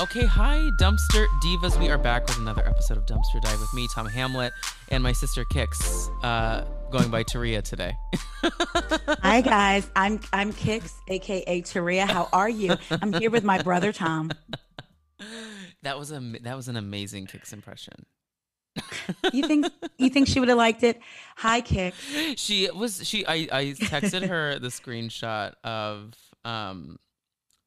Okay, hi, Dumpster Divas. We are back with another episode of Dumpster Dive with me, Tom Hamlet, and my sister Kix, uh, going by Taria today. Hi guys, I'm I'm Kix, aka Taria. How are you? I'm here with my brother Tom. That was a that was an amazing Kix impression. You think you think she would have liked it? Hi Kix. She was she I I texted her the screenshot of um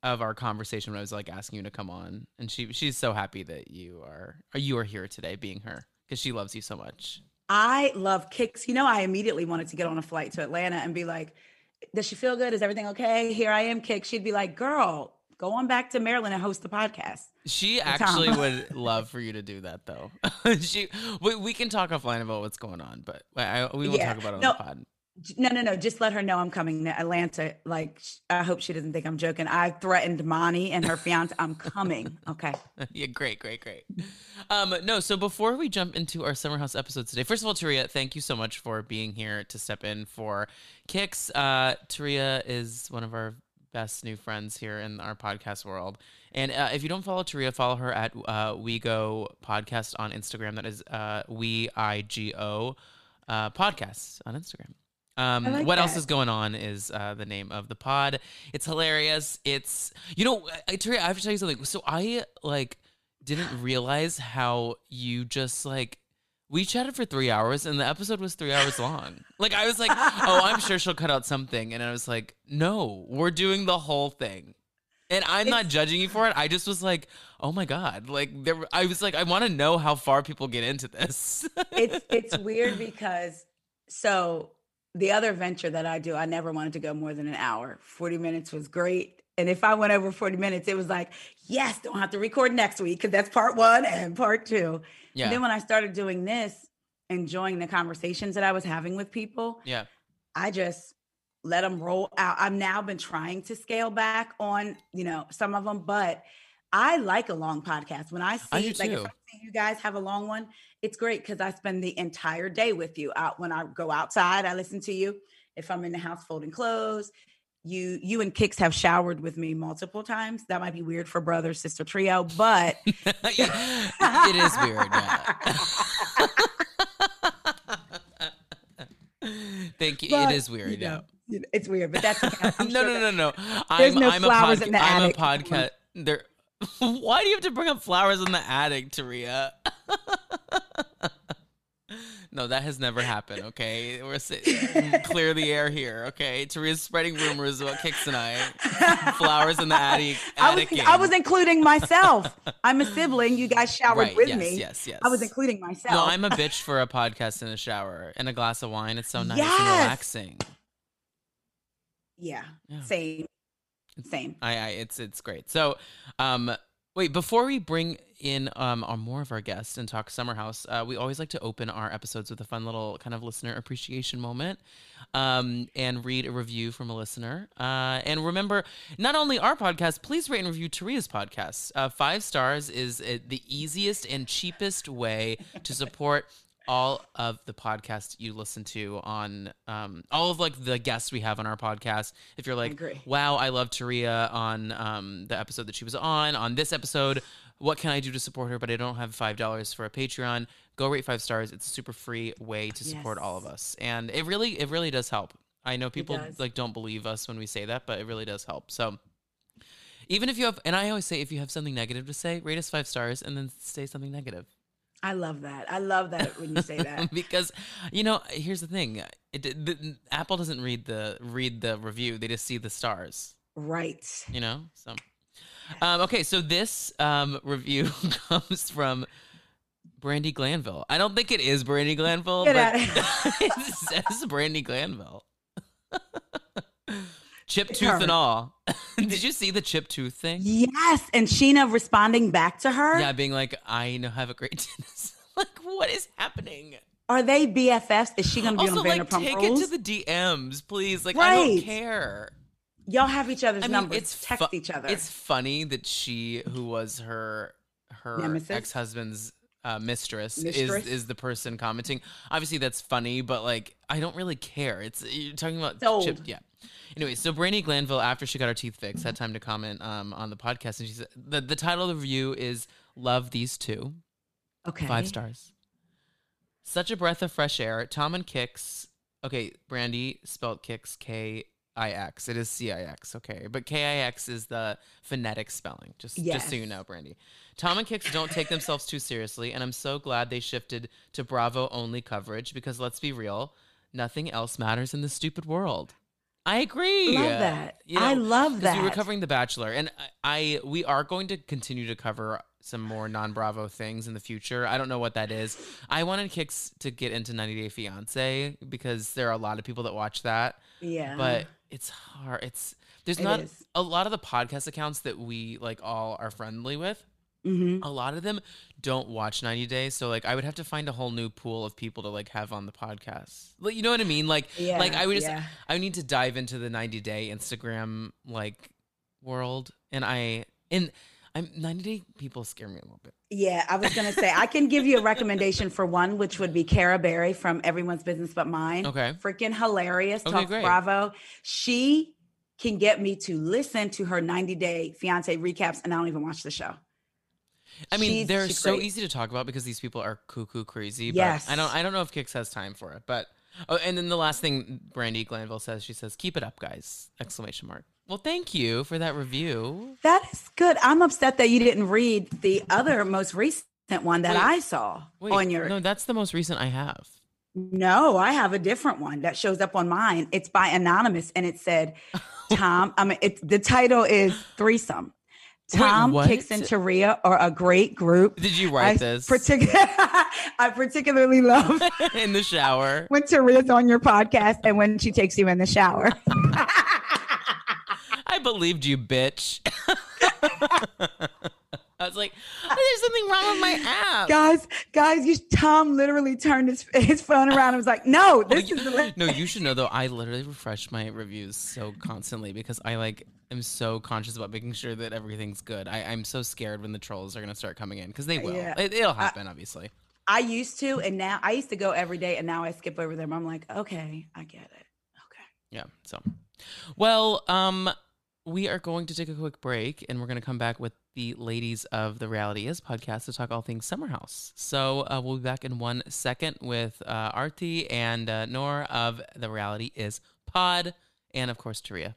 of our conversation when I was like asking you to come on, and she she's so happy that you are you are here today, being her because she loves you so much. I love Kix. You know, I immediately wanted to get on a flight to Atlanta and be like, "Does she feel good? Is everything okay?" Here I am, Kix. She'd be like, "Girl, go on back to Maryland and host the podcast." She actually would love for you to do that, though. she we, we can talk offline about what's going on, but I, we won't Yeah. talk about it on No. the pod. No, no, no. Just let her know I'm coming to Atlanta. Like, I hope she doesn't think I'm joking. I threatened Monty and her fiance. I'm coming. Okay. yeah, great, great, great. Um, no, so before we jump into our summer house episode today, first of all, Taria, thank you so much for being here to step in for Kix Uh, Taria is one of our best new friends here in our podcast world. And uh, if you don't follow Taria, follow her at uh, We Go Podcast on Instagram. That is uh, We I G O uh, Podcasts on Instagram. Um, like what else is going on is uh, the name of the pod. It's hilarious. It's you know, I, I have to tell you something. So I like didn't realize how you just like we chatted for three hours and the episode was three hours long. Like I was like, oh, I'm sure she'll cut out something, and I was like, no, we're doing the whole thing. And I'm not judging you for it. I just was like, oh my god, like there. I was like, I want to know how far people get into this. it's it's weird because so the other venture that I do, I never wanted to go more than an hour. 40 minutes was great. And if I went over 40 minutes, it was like, yes, don't have to record next week because that's part one and part two. yeah, And then when I started doing this, enjoying the conversations that I was having with people, yeah. I just let them roll out. I've now been trying to scale back on, you know, some of them, but I like a long podcast. When I see, I like, if. I see you guys have a long one, it's great because I spend the entire day with you. Out when I go outside, I listen to you. If I'm in the house folding clothes, you you and Kix have showered with me multiple times. That might be weird for brother sister trio, but it is weird. Yeah. Thank you. but, it is weird. you know, know, it's weird, but that's okay. No, sure no, that- no, no. There's I'm, no I'm flowers a in the I'm attic. a podcast. There. Why do you have to bring up flowers in the attic, Taria? no, that has never happened. Okay, we're sit- clear the air here. Okay, Taria's spreading rumors about Kix and I. Flowers in the attic. I was I was including myself. I'm a sibling. You guys showered right. with yes, me. yes, yes. I was including myself. No, I'm a bitch for a podcast in a shower and a glass of wine. It's so nice and relaxing. yeah, Yeah. same, same. I, I it's it's great. So, um, wait before we bring in um our more of our guests and talk summer house, uh, we always like to open our episodes with a fun little kind of listener appreciation moment, um, and read a review from a listener. Uh, and remember, not only our podcast, please rate and review Taria's podcast. Uh, five stars is uh, the easiest and cheapest way to support all of the podcasts you listen to on um, all of like the guests we have on our podcast. If you're like, agree. wow, I love Taria on um, the episode that she was on. On this episode, what can I do to support her? But I don't have five dollars for a Patreon. Go rate five stars. It's a super free way to support all of us, and it really, it really does help. I know people like don't believe us when we say that, but it really does help. So. Even if you have, and I always say, if you have something negative to say, rate us five stars and then say something negative. I love that. I love that when you say that. because you know here's the thing. It, the, apple doesn't read the read the review. They just see the stars. Right. you know? So um, okay so this um, review comes from brandi glanville. I don't think it is brandi glanville Get but it says brandi glanville chip tooth and all did you see the chip tooth thing Yes, and Sheena responding back to her. yeah being like i know have a great tennis like what is happening Are they BFFs? Is she going to be also, on like, Vanderpump take Rules? Take it to the DMs, please. Like, I don't care. Y'all have each other's I mean, numbers. it's Text fu- each other. It's funny that she, who was her her Nemesis? ex husband's uh, mistress, Mistress? is is the person commenting. Obviously, that's funny, but like, I don't really care. It's you're talking about chip, yeah. Anyway, so Brandi Glanville, after she got her teeth fixed, had time to comment um, on the podcast, and she said the the title of the review is "Love These Two, Okay. five stars. Such a breath of fresh air. Tom and Kix. Okay, Brandi spelled Kix K I X. It is C I X. Okay, but K I X is the phonetic spelling. Just just so you know, Brandi. Tom and Kix don't take themselves too seriously, and I'm so glad they shifted to Bravo only coverage because let's be real, nothing else matters in this stupid world. I agree. I love that. You I know, love 'cause that. We were covering The Bachelor, and I, I we are going to continue to cover some more non-Bravo things in the future. I don't know what that is. I wanted Kix to get into 90 Day Fiance because there are a lot of people that watch that, yeah. but it's hard. It's there's It not is. a lot of the podcast accounts that we like all are friendly with. Hmm A lot of them don't watch 90 Days, so like I would have to find a whole new pool of people to like have on the podcast. Like you know what I mean? Like Yeah. like I would just yeah. I need to dive into the 90 day Instagram like world and I and I'm 90 day people scare me a little bit. Yeah, I was gonna say I can give you a recommendation for one, which would be Cara Berry from Everyone's Business But Mine. Okay. freaking hilarious. Okay, Talks great. Bravo. She can get me to listen to her 90 day fiance recaps, and I don't even watch the show. I mean, She's- they're she's so great. easy to talk about because these people are cuckoo crazy. But Yes. I don't I don't know if Kix has time for it. But oh, and then the last thing Brandi Glanville says, she says, "Keep it up, guys!" Exclamation mark. Well, thank you for that review. That is good. I'm upset that you didn't read the other most recent one that Wait, I saw Wait, on your. no, that's the most recent I have. No, I have a different one that shows up on mine. It's by anonymous, and it said, "Tom." I mean, it's the title is threesome. Wait, Tom, what? Kix, and Taria are a great group. Did you write I this Particu- I particularly love in the shower? when Taria's on your podcast and when she takes you in the shower. I believed you, bitch. I was like, oh, there's something wrong with my app. guys, guys, you, Tom literally turned his, his phone around and was like, "No, Well, this is the no, you should know though. I literally refresh my reviews so constantly because I like am so conscious about making sure that everything's good. I, I'm so scared when the trolls are gonna start coming in because they will. Yeah. It, it'll happen, obviously. I used to, and now I used to go every day, and now I skip over them. I'm like, okay, I get it. Okay. Yeah. So, well, um, we are going to take a quick break, and we're going to come back with the ladies of the Reality Is podcast to talk all things Summer House. So uh, we'll be back in one second with uh, Arti and uh, Noor of the Reality Is pod, and of course Taria.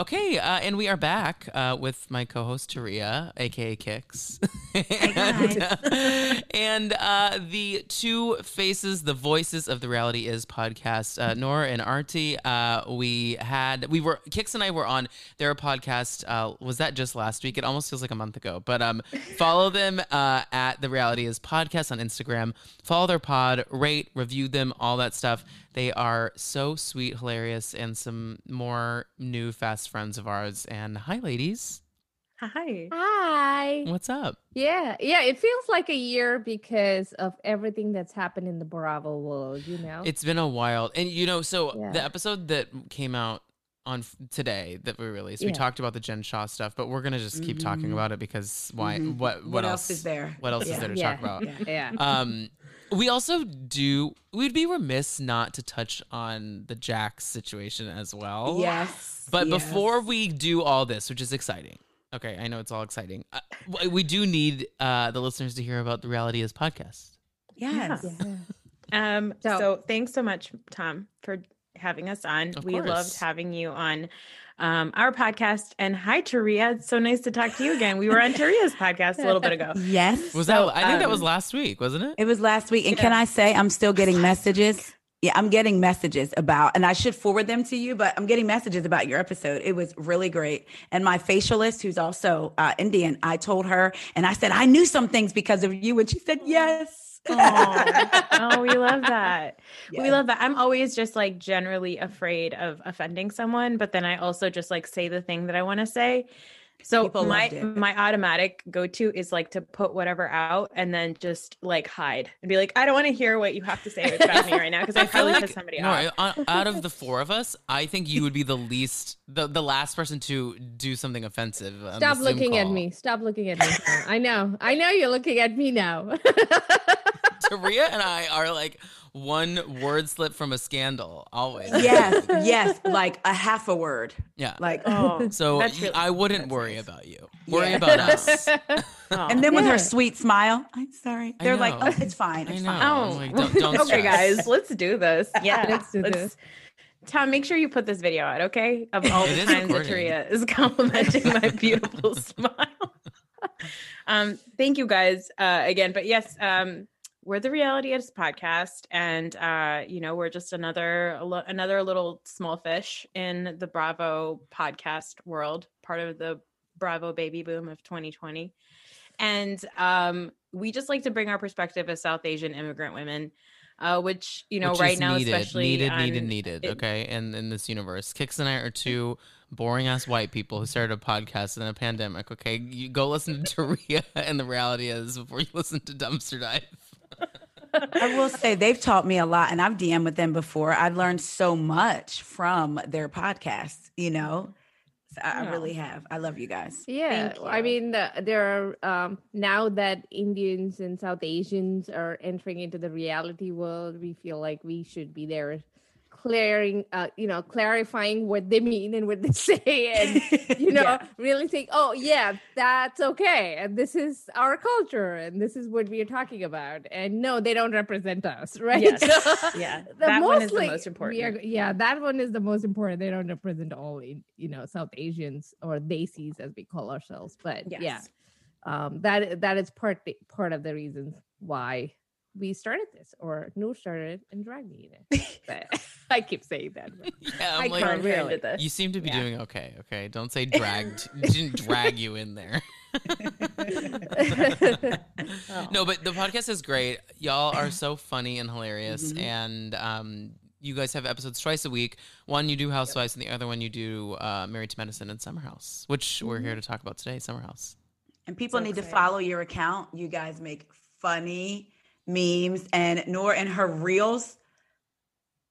Okay, uh, and we are back uh, with my co-host Taria, aka Kix, and, and uh, the two faces, the voices of the Reality Is podcast, uh, Nora and Artie. Uh, we had we were Kix and I were on their podcast. Uh, was that just last week? It almost feels like a month ago. But um, follow them uh, at the Reality Is podcast on Instagram. Follow their pod, rate, review them, all that stuff. They are so sweet, hilarious, and some more new fast friends of ours. And hi, ladies. Hi. Hi. What's up? Yeah, yeah. It feels like a year because of everything that's happened in the Bravo world. You know. It's been a while. And, you know, so Yeah. the episode that came out on f- today that we released, we talked about the Jen Shah stuff, but we're going to just keep talking Mhm. about it because why? Mhm. What, what, else is there? What else is there to yeah, talk about? Yeah. um we also do we'd be remiss not to touch on the Jax situation as well. Yes. But yes. before we do all this, which is exciting. Okay, I know it's all exciting. Uh, we do need uh the listeners to hear about the Reality is podcast. yes. Yeah. Um, so, So- thanks so much, Tom, for having us on. Of we loved having you on um, our podcast. And hi, Taria. It's so nice to talk to you again. We were on Taria's podcast a little bit ago. Yes. Was So, that I think that was um, last week, wasn't it? It was last week. And can I say I'm still getting messages? Yeah, I'm getting messages about, and I should forward them to you, but I'm getting messages about your episode. It was really great. And my facialist, who's also uh, Indian, I told her, and I said, I knew some things because of you. And she said, yes. Aw. oh, we love that. We love that. I'm always just like generally afraid of offending someone, but then I also just like say the thing that I want to say. So People my my automatic go to is like to put whatever out and then just like hide and be like, I don't want to hear what you have to say about me right now because I feel probably like- pissed somebody no, off. I- out- out of the four of us, I think you would be the least, the, the last person to do something offensive. Stop Zoom looking at me. Stop looking at me. I know. I know you're looking at me now. Taria and I are like one word slip from a scandal always. yes, yes, like a half a word. Yeah. Like Oh, So really- I wouldn't worry nice. about you. Worry Yeah. about us. oh. and then with Yeah. her sweet smile, I'm sorry. They're like, oh, it's fine. I It's know. fine. Oh, like, don't- don't okay, stress. guys, let's do this. Yeah, Let's do this. Tom, make sure you put this video out, okay? Of all It the is times that. Taria is complimenting my beautiful smile. um, thank you guys uh, again. But yes, um, we're the Reality Is podcast, and uh, you know we're just another another little small fish in the Bravo podcast world, part of the Bravo baby boom of 2020. And um, we just like to bring our perspective as South Asian immigrant women, uh, which you know Which right is now, needed, especially needed, on- needed, needed. it- okay, and in this universe, Kix and I are two boring ass white people who started a podcast in a pandemic. Okay, you go listen to Taria, and the reality is before you listen to Dumpster Dive. I will say they've taught me a lot, and I've DM'd with them before. I've learned so much from their podcasts. You know, So I, Yeah. really have. I love you guys. Yeah, Thank I mean, uh, there are um, now that Indians and South Asians are entering into the reality world, we feel like we should be there, clearing, uh, you know, clarifying what they mean and what they say, and you know, Yeah. really think, oh yeah, that's okay, and this is our culture, and this is what we are talking about, and no, they don't represent us, right? Yes. So, Yeah, that one is the most important. are- yeah, that one is the most important. They don't represent all, in, you know, South Asians or Desis as we call ourselves. But yeah, um, that that is part part of the reasons why we started this, or Noor started it and dragged me in it. But I keep saying that. Yeah, I I'm like, can't really. This. you seem to be Yeah. doing okay. Okay, don't say dragged. didn't drag you in there. Oh. No, but the podcast is great. Y'all are so funny and hilarious, Mhm. and um, you guys have episodes twice a week. One you do Housewives, and the other one you do uh, Married to Medicine and Summer House, which we're here to talk about today. Summer House. And people So need to follow your account. You guys make funny memes, and Noor and her reels.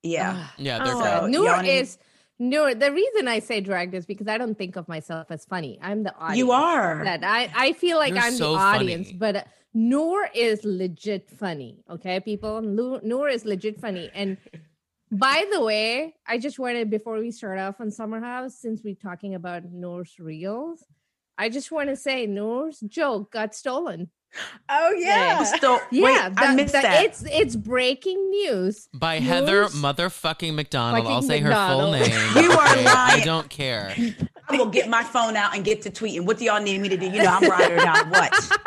Yeah. Yeah, they're Oh. So Noor y'all is Noor. The reason I say dragged is because I don't think of myself as funny. I'm the audience. you are. that I, I feel like You're I'm so the audience, funny. but uh, Noor is legit funny. Okay, people, Lu- Noor is legit funny. And by the way, I just wanted before we start off on Summer House, since we're talking about Noor's reels, I just want to say Noor's joke got stolen. Oh yeah. Still, Yeah, wait, I that- missed that- that. It's it's breaking news. By Heather motherfucking McDonald. I'll Fucking say her full name. You are okay? I don't care. I will get my phone out and get to tweeting. What do y'all need me to do? You know, I'm right or not. What?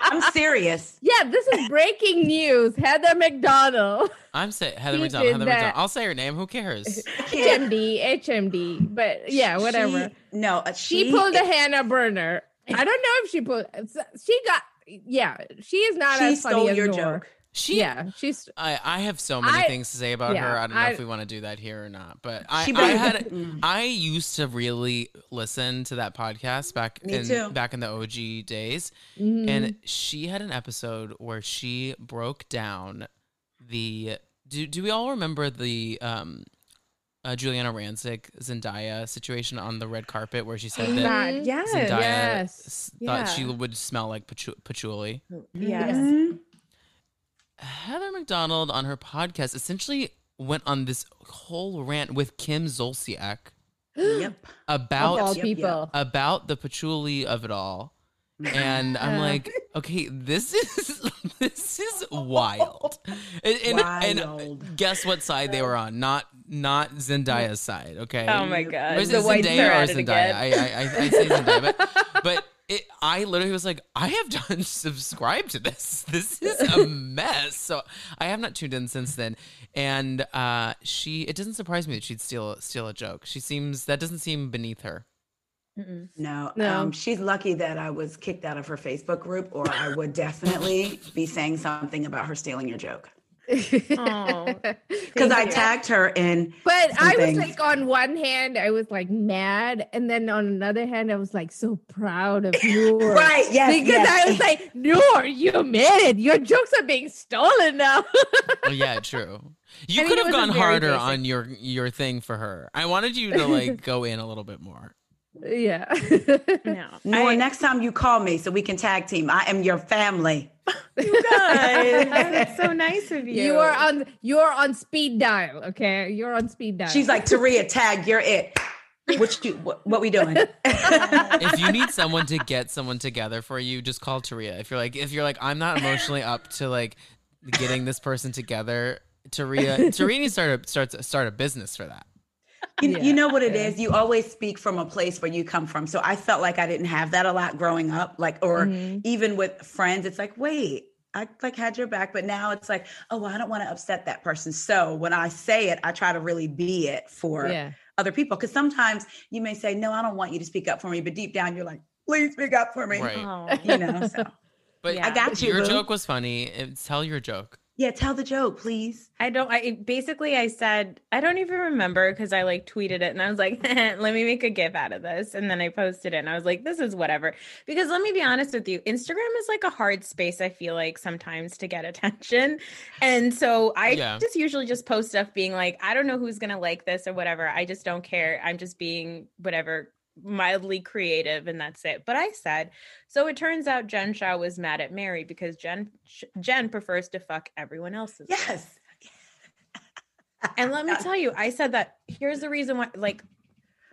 I'm serious. Yeah, this is breaking news. Heather McDonald, I'm saying Heather He McDonald. did Heather that. McDonald. I'll say her name. Who cares? HMD, HMD, but yeah, whatever. She, no, uh, she, she, pulled a Hannah Berner. I don't know if she put. She got. Yeah, she is not She as funny stole as your Noor. joke. She. Yeah, she's. I, I have so many I- things to say about yeah, her. I don't know I- if we want to do that here or not. But I, She I had Mm. I used to really listen to that podcast back Me in too. back in the OG days, Mhm. and she had an episode where she broke down the. Do do we all remember the um, uh, Giuliana Rancic Zendaya situation on the red carpet where she said that God, Mhm. yes. Zendaya Yes. s- thought she would smell like patchou- patchouli. Yes. Mhm. Heather McDonald on her podcast essentially went on this whole rant with Kim Zolciak Yep. of about all Yep, yep. people. about the patchouli of it all. And I'm like, okay, this is this is wild. And, and- and guess what side they were on? Not not Zendaya's side. Okay. Oh my god. Or is the it Zendaya or Zendaya? I, I, I, I say Zendaya, but but it, I literally was like, I have done subscribe to this. This is a mess. So I have not tuned in since then. And uh, she, it doesn't surprise me that she'd steal steal a joke. She seems that doesn't seem beneath her. Mm-mm. No, No. Um, she's lucky that I was kicked out of her Facebook group, or I would definitely be saying something about her stealing your joke. Because I tagged her in. But I was things. like, on one hand, I was like mad, and then on another hand, I was like so proud of you. Right, yes, because yes. I was like, Noor, you made it. Your jokes are being stolen now. Oh, yeah, true. You I could it have gone harder basic- on your your thing for her. I wanted you to like go in a little bit more. Yeah. No. Noor I- next time you call me so we can tag team. I am your family. you guys, that's so nice of you. You are on you're on speed dial, okay? You're on speed dial. She's like, Taria, tag, you're it. What you what, what we doing? if you need someone to get someone together for you, just call Taria. If you're like, if you're like, I'm not emotionally up to like getting this person together, Taria, Taria needs to start a, start start a business for that. You, Yeah, you know what it yeah. is. You always speak from a place where you come from. So I felt like I didn't have that a lot growing up. Like, or Mhm. even with friends, it's like, wait, I like had your back, but now it's like, oh, well, I don't want to upset that person. So when I say it, I try to really be it for Yeah. other people. Because sometimes you may say, no, I don't want you to speak up for me, but deep down you're like, please speak up for me. Right. Oh. You know. So But Yeah. I got you. your boo. joke was funny. Tell your joke. Yeah, tell the joke, please. I don't. I basically I said I don't even remember because I like tweeted it and I was like, let me make a gif out of this, and then I posted it and I was like, this is whatever. Because let me be honest with you, Instagram is like a hard space. I feel like sometimes to get attention, and so I Yeah. just usually just post stuff being like, I don't know who's gonna like this or whatever. I just don't care. I'm just being whatever mildly creative and that's it but i said so it turns out jen shah was mad at mary because jen jen prefers to fuck everyone else's. Yes. And let me tell you, I said that here's the reason why, like,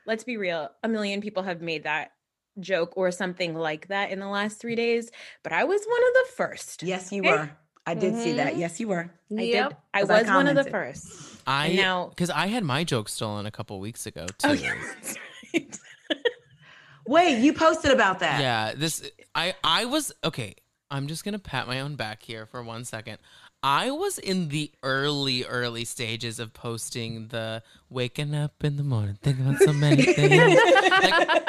let's be real, a million people have made that joke or something like that in the last three days, but I was one of the first. Yes, you Okay. were. I did see that. Mhm. Yes, you were. I Yep. did. I was one of the first. I And now- because I had my joke stolen a couple weeks ago too. Oh, yeah, right. Wait, you posted about that. Yeah, this I I was okay. I'm just gonna pat my own back here for one second. I was in the early, early stages of posting the waking up in the morning, thinking about so many things.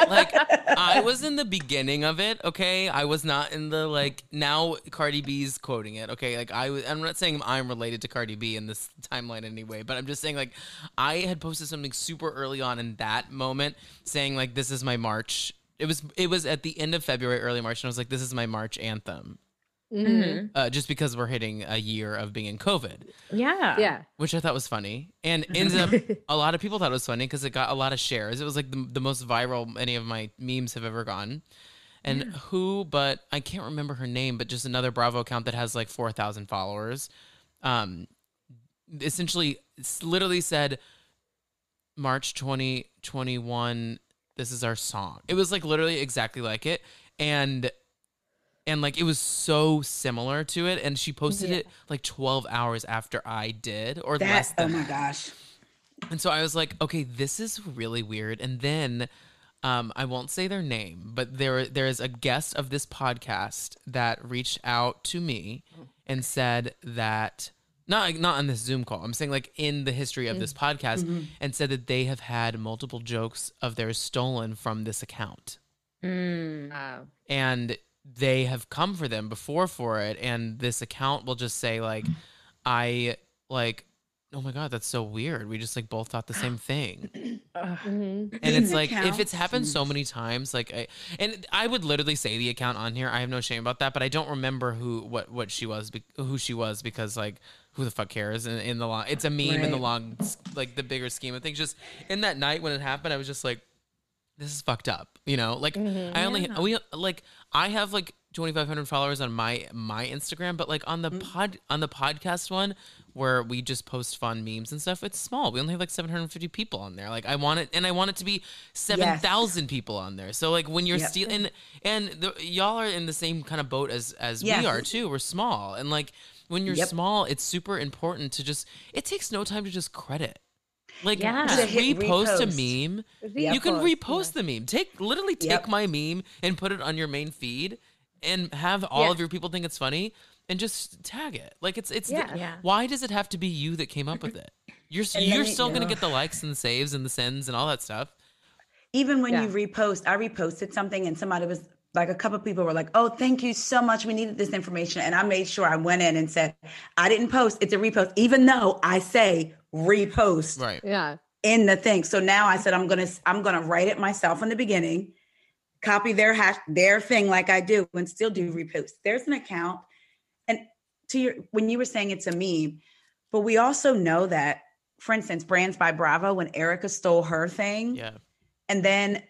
like, like I was in the beginning of it. Okay, I was not in the like now. Cardi B's quoting it. Okay, like I was. I'm not saying I'm related to Cardi B in this timeline anyway, but I'm just saying like I had posted something super early on in that moment, saying like this is my March. It was it was at the end of February, early March, and I was like, this is my March anthem. Mhm. Mhm. Uh, just because we're hitting a year of being in COVID, Yeah. Yeah. which I thought was funny, and ended up a lot of people thought it was funny because it got a lot of shares. It was like the, the most viral any of my memes have ever gone. And who, but I can't remember her name, but just another Bravo account that has like four thousand followers. Um, essentially, literally said, March twenty twenty one. This is our song. It was like literally exactly like it, and and like it was so similar to it. And she posted Yeah. it like twelve hours after I did, or That, less oh my that. gosh. And so I was like, okay, this is really weird. And then um, I won't say their name, but there there is a guest of this podcast that reached out to me and said that not not on this Zoom call. I'm saying like in the history of this podcast and said that they have had multiple jokes of theirs stolen from this account Mm. Wow. and they have come for them before for it and this account will just say like i like oh my god that's so weird. We just like both thought the same thing. Mhm. and it's like if it's happened so many times like i and i would literally say the account on here. I have no shame about that but i don't remember who what what she was be- who she was because like who the fuck cares in, in the long it's a meme in the long like the bigger scheme of things. Just in that night when it happened i was just like this is fucked up you know? Like mm-hmm. i only Yeah. we like i have like 2500 followers on my my instagram but like on the mm. pod on the podcast one where we just post fun memes and stuff it's small. We only have like 750 people on there. Like i want it and i want it to be 7000 people on there. So like when you're Yep. stealing and the, y'all are in the same kind of boat as as Yes. we are too. We're small and like when you're Yep. small it's super important to just it takes no time to just credit like Yeah. just To hit repost a repost. meme Yep. you can Repost, repost the meme. Take literally take Yep. my meme and put it on your main feed, and have all Yeah. of your people think it's funny, and just tag it. Like it's it's. the- Yeah. Yeah. why does it have to be you that came up with it? You're And you're still gonna get the likes and the saves and the sends and all that stuff. Even when Yeah. you repost, I reposted something and somebody was like, a couple of people were like, oh, thank you so much. We needed this information. And I made sure I went in and said, I didn't post, it's a repost, even though I say repost Right. Yeah. in the thing. So now I said, I'm gonna, I'm gonna write it myself in the beginning, copy their hash, their thing like I do, and still do repost. There's an account. And to your when you were saying it's a meme, but we also know that, for instance, Brands by Bravo, when Erica stole her thing, Yeah. and then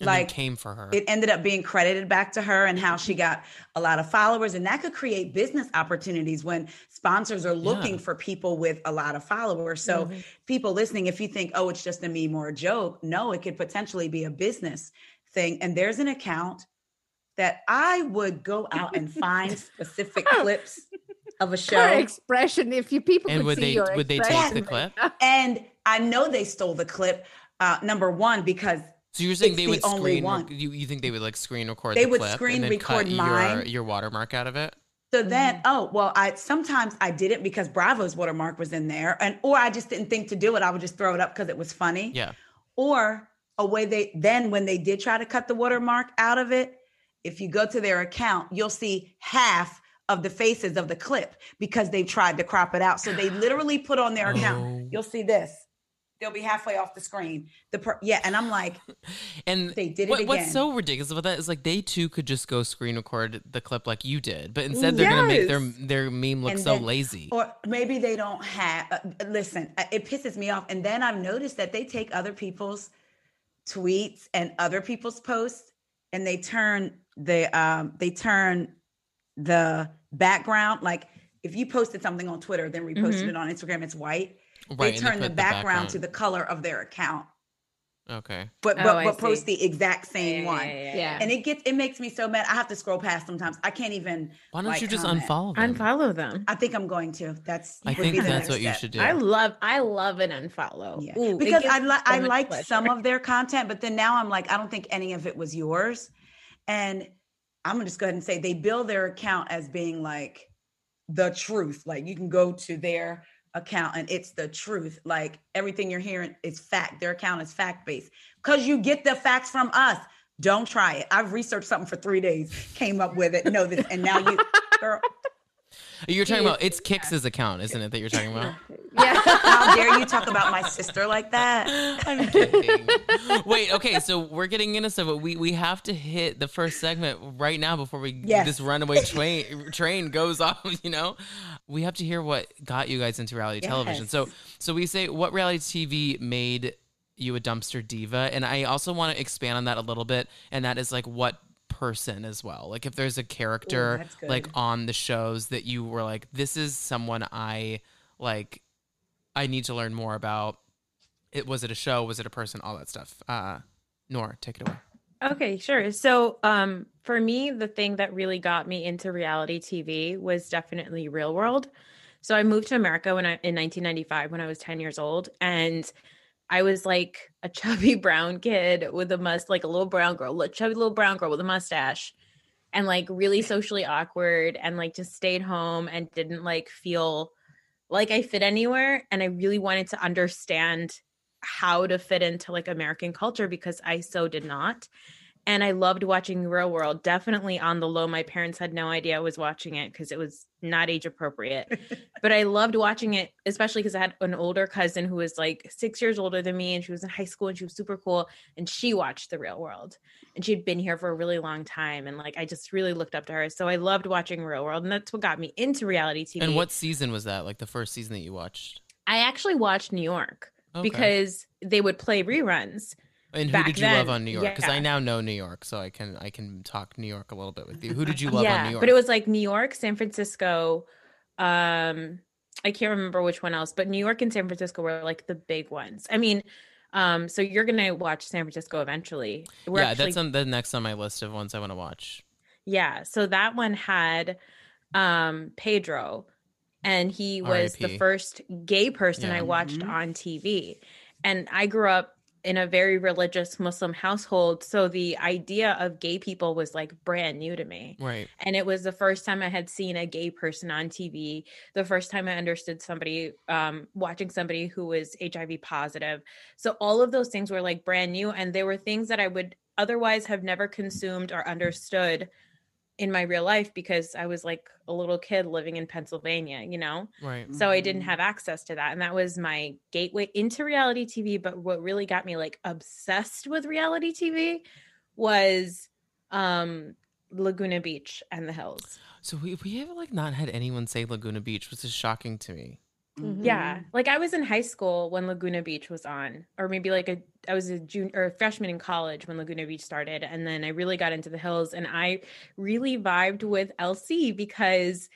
And like came for her. it ended up being credited back to her and how she got a lot of followers and that could create business opportunities when sponsors are looking Yeah. for people with a lot of followers so Mhm. people listening if you think oh it's just a meme or a joke no it could potentially be a business thing and there's an account that i would go out and find specific clips of a Her show expression. If you people and could would see they your would they take the clip? and i know they stole the clip uh, number one because So you're saying It's they the would only screen? rec- You you think they would like screen record? They the would clip screen and then record cut your mine. your watermark out of it. So then, Mhm. oh well, I sometimes I did it because Bravo's watermark was in there, and or I just didn't think to do it. I would just throw it up because it was funny. Yeah. Or a way they then when they did try to cut the watermark out of it, if you go to their account, you'll see half of the faces of the clip because they tried to crop it out. So they literally put on their account. Oh. You'll see this. They'll be halfway off the screen. The per- yeah, and I'm like, And They did it what, What's so ridiculous about that is like they too could just go screen record the clip like you did, but instead they're gonna make their their meme look And so then- lazy. or maybe they don't have uh, listen uh, it pisses me off and then i've noticed that they take other people's tweets and other people's posts and they turn the um they turn the background like if you posted something on twitter then reposted Mhm. it on instagram it's white right, they and turn the put background, to the color of their account Okay. but Oh, but, I but post see. the exact same Yeah, one yeah, yeah, Yeah. and it gets it makes me so mad i have to scroll past sometimes i can't even Why don't like, you just comment. unfollow them? Unfollow them. i think i'm going to that's I think that's next what you should do. I love I love an unfollow. Yeah. Ooh, because I li- so I much liked pleasure. some of their content, but then now I'm like, I don't think any of it was yours. And I'm gonna just go ahead and say they bill their account as being like the truth. Like you can go to their account and it's the truth. Like everything you're hearing is fact. Their account is fact based because you get the facts from us. Don't try it. I've researched something for three days, came up with it, know this, and now you, girl, You're talking about it's Kix's account, isn't it? That you're talking about. Yeah. how dare you talk about my sister like that? I'm kidding. Wait, okay, so we're getting into stuff, but we we have to hit the first segment right now before we Yes. this runaway train train goes off. You know, we have to hear what got you guys into reality television. So so we say what reality TV made you a dumpster diva, and I also want to expand on that a little bit, and that is like what person as well like if there's a character good. like on the shows that you were like this is someone i like i need to learn more about it was it a show was it a person all that stuff uh Noor take it away Okay, sure. So, um, for me, the thing that really got me into reality TV was definitely Real World. So, I moved to America when I in 1995 when I was 10 years old, and I was like a chubby brown kid with a must, like a little brown girl, a chubby little brown girl with a mustache, and like really socially awkward, and like just stayed home and didn't like feel like I fit anywhere, and I really wanted to understand how to fit into like American culture because I so did not. And I loved watching Real World. Definitely on the low. My parents had no idea I was watching it because it was not age appropriate. but I loved watching it, especially because I had an older cousin who was like six years older than me and she was in high school and she was super cool. And she watched The Real World and she'd been here for a really long time. And like I just really looked up to her. So I loved watching Real World. And that's what got me into reality TV. and what season was that like the first season that you watched I actually watched New York Okay. because they would play reruns. And who did you love on new york because i now know new york so i can i can talk new york a little bit with you who did you love yeah, on new york but it was like New York, San Francisco. Um, I can't remember which one else, but New York and San Francisco were like the big ones. I mean, um, so you're gonna watch San Francisco eventually. We're yeah actually- that's on the next on my list of ones i want to watch yeah. So that one had um Pedro, and he was the first gay person Yeah. I watched Mhm. on TV. And I grew up in a very religious Muslim household, so the idea of gay people was like brand new to me. right and it was the first time i had seen a gay person on tv the first time i understood somebody um, watching somebody who was hiv positive so all of those things were like brand new and they were things that i would otherwise have never consumed or understood in my real life because i was like a little kid living in pennsylvania you know? Right. So i didn't Mhm. have access to that and that was my gateway into reality tv but what really got me like obsessed with reality tv was um laguna beach and the hills. So we, we have like not had anyone say laguna beach which is shocking to me Mhm. Yeah. Like I was in high school when Laguna Beach was on, or maybe like a I was a junior or a freshman in college when Laguna Beach started. And then I really got into the hills and I really vibed with LC because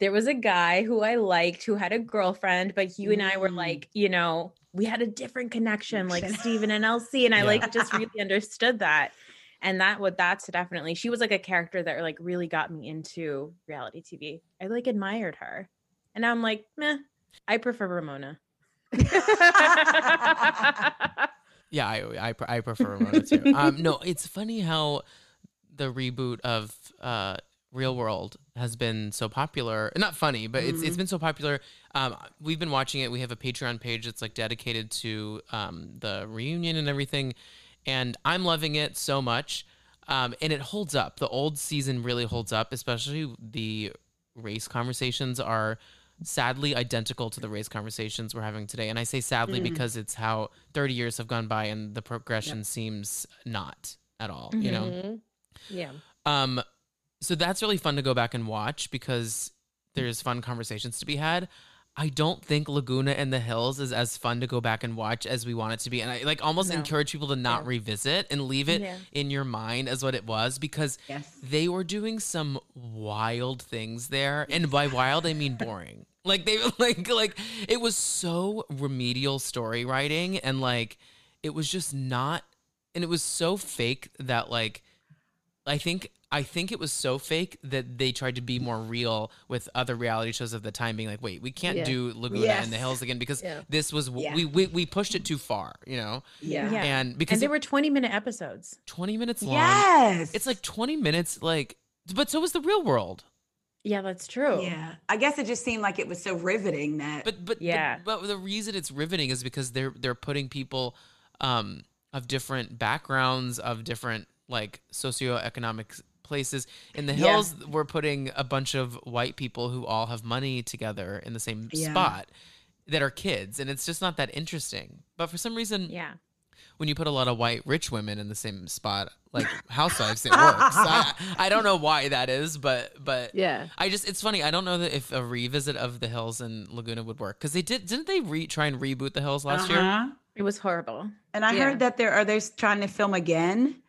there was a guy who I liked who had a girlfriend, but you and I were Mm. like, you know, we had a different connection, like. Steven and LC. And I Yeah. like just really understood that. And that would that's definitely she was like a character that like really got me into reality TV. I like admired her. And I'm like, meh, I prefer Ramona. Yeah, I I, I prefer Ramona too. Um, no, it's funny how the reboot of uh, Real World has been so popular. Not funny, but it's it's been so popular. Um, we've been watching it. We have a Patreon page that's like dedicated to um, the reunion and everything, and I'm loving it so much. Um, and it holds up. The old season really holds up, especially the race conversations are sadly identical to the race conversations we're having today. And I say sadly because it's how 30 years have gone by and the progression seems not at all, you know? Mhm. Yeah. Um, so that's really fun to go back and watch because there's fun conversations to be had. I don't think Laguna and the Hills is as fun to go back and watch as we want it to be. And I like almost No. encourage people to not Yeah. revisit and leave it Yeah. in your mind as what it was because Yes. they were doing some wild things there. And by wild I mean boring. Like they like like it was so remedial story writing and like it was just not and it was so fake that like I think I think it was so fake that they tried to be more real with other reality shows of the time, being like, "Wait, we can't Yeah. do Laguna Yes. and the Hills again because Yeah. this was Yeah. we, we we pushed it too far," you know. Yeah. Yeah. And because and they it- were 20 minute episodes. twenty minutes long, Yes. it's like twenty minutes, like, but so was the real world. Yeah, that's true. Yeah. I guess it just seemed like it was so riveting that. But but Yeah. but, but the reason it's riveting is because they're they're putting people um of different backgrounds, of different like socioeconomic places. In the Yeah. hills, we're putting a bunch of white people who all have money together in the same Yeah. spot that are kids, and it's just not that interesting. But for some reason, Yeah. when you put a lot of white rich women in the same spot, like housewives, it works. I, I don't know why that is, but but Yeah. I just it's funny. I don't know that if a revisit of the hills and Laguna would work because they did didn't they re try and reboot the hills last year? Uh-huh. It was horrible. And I Yeah. heard that there are are they trying to film again?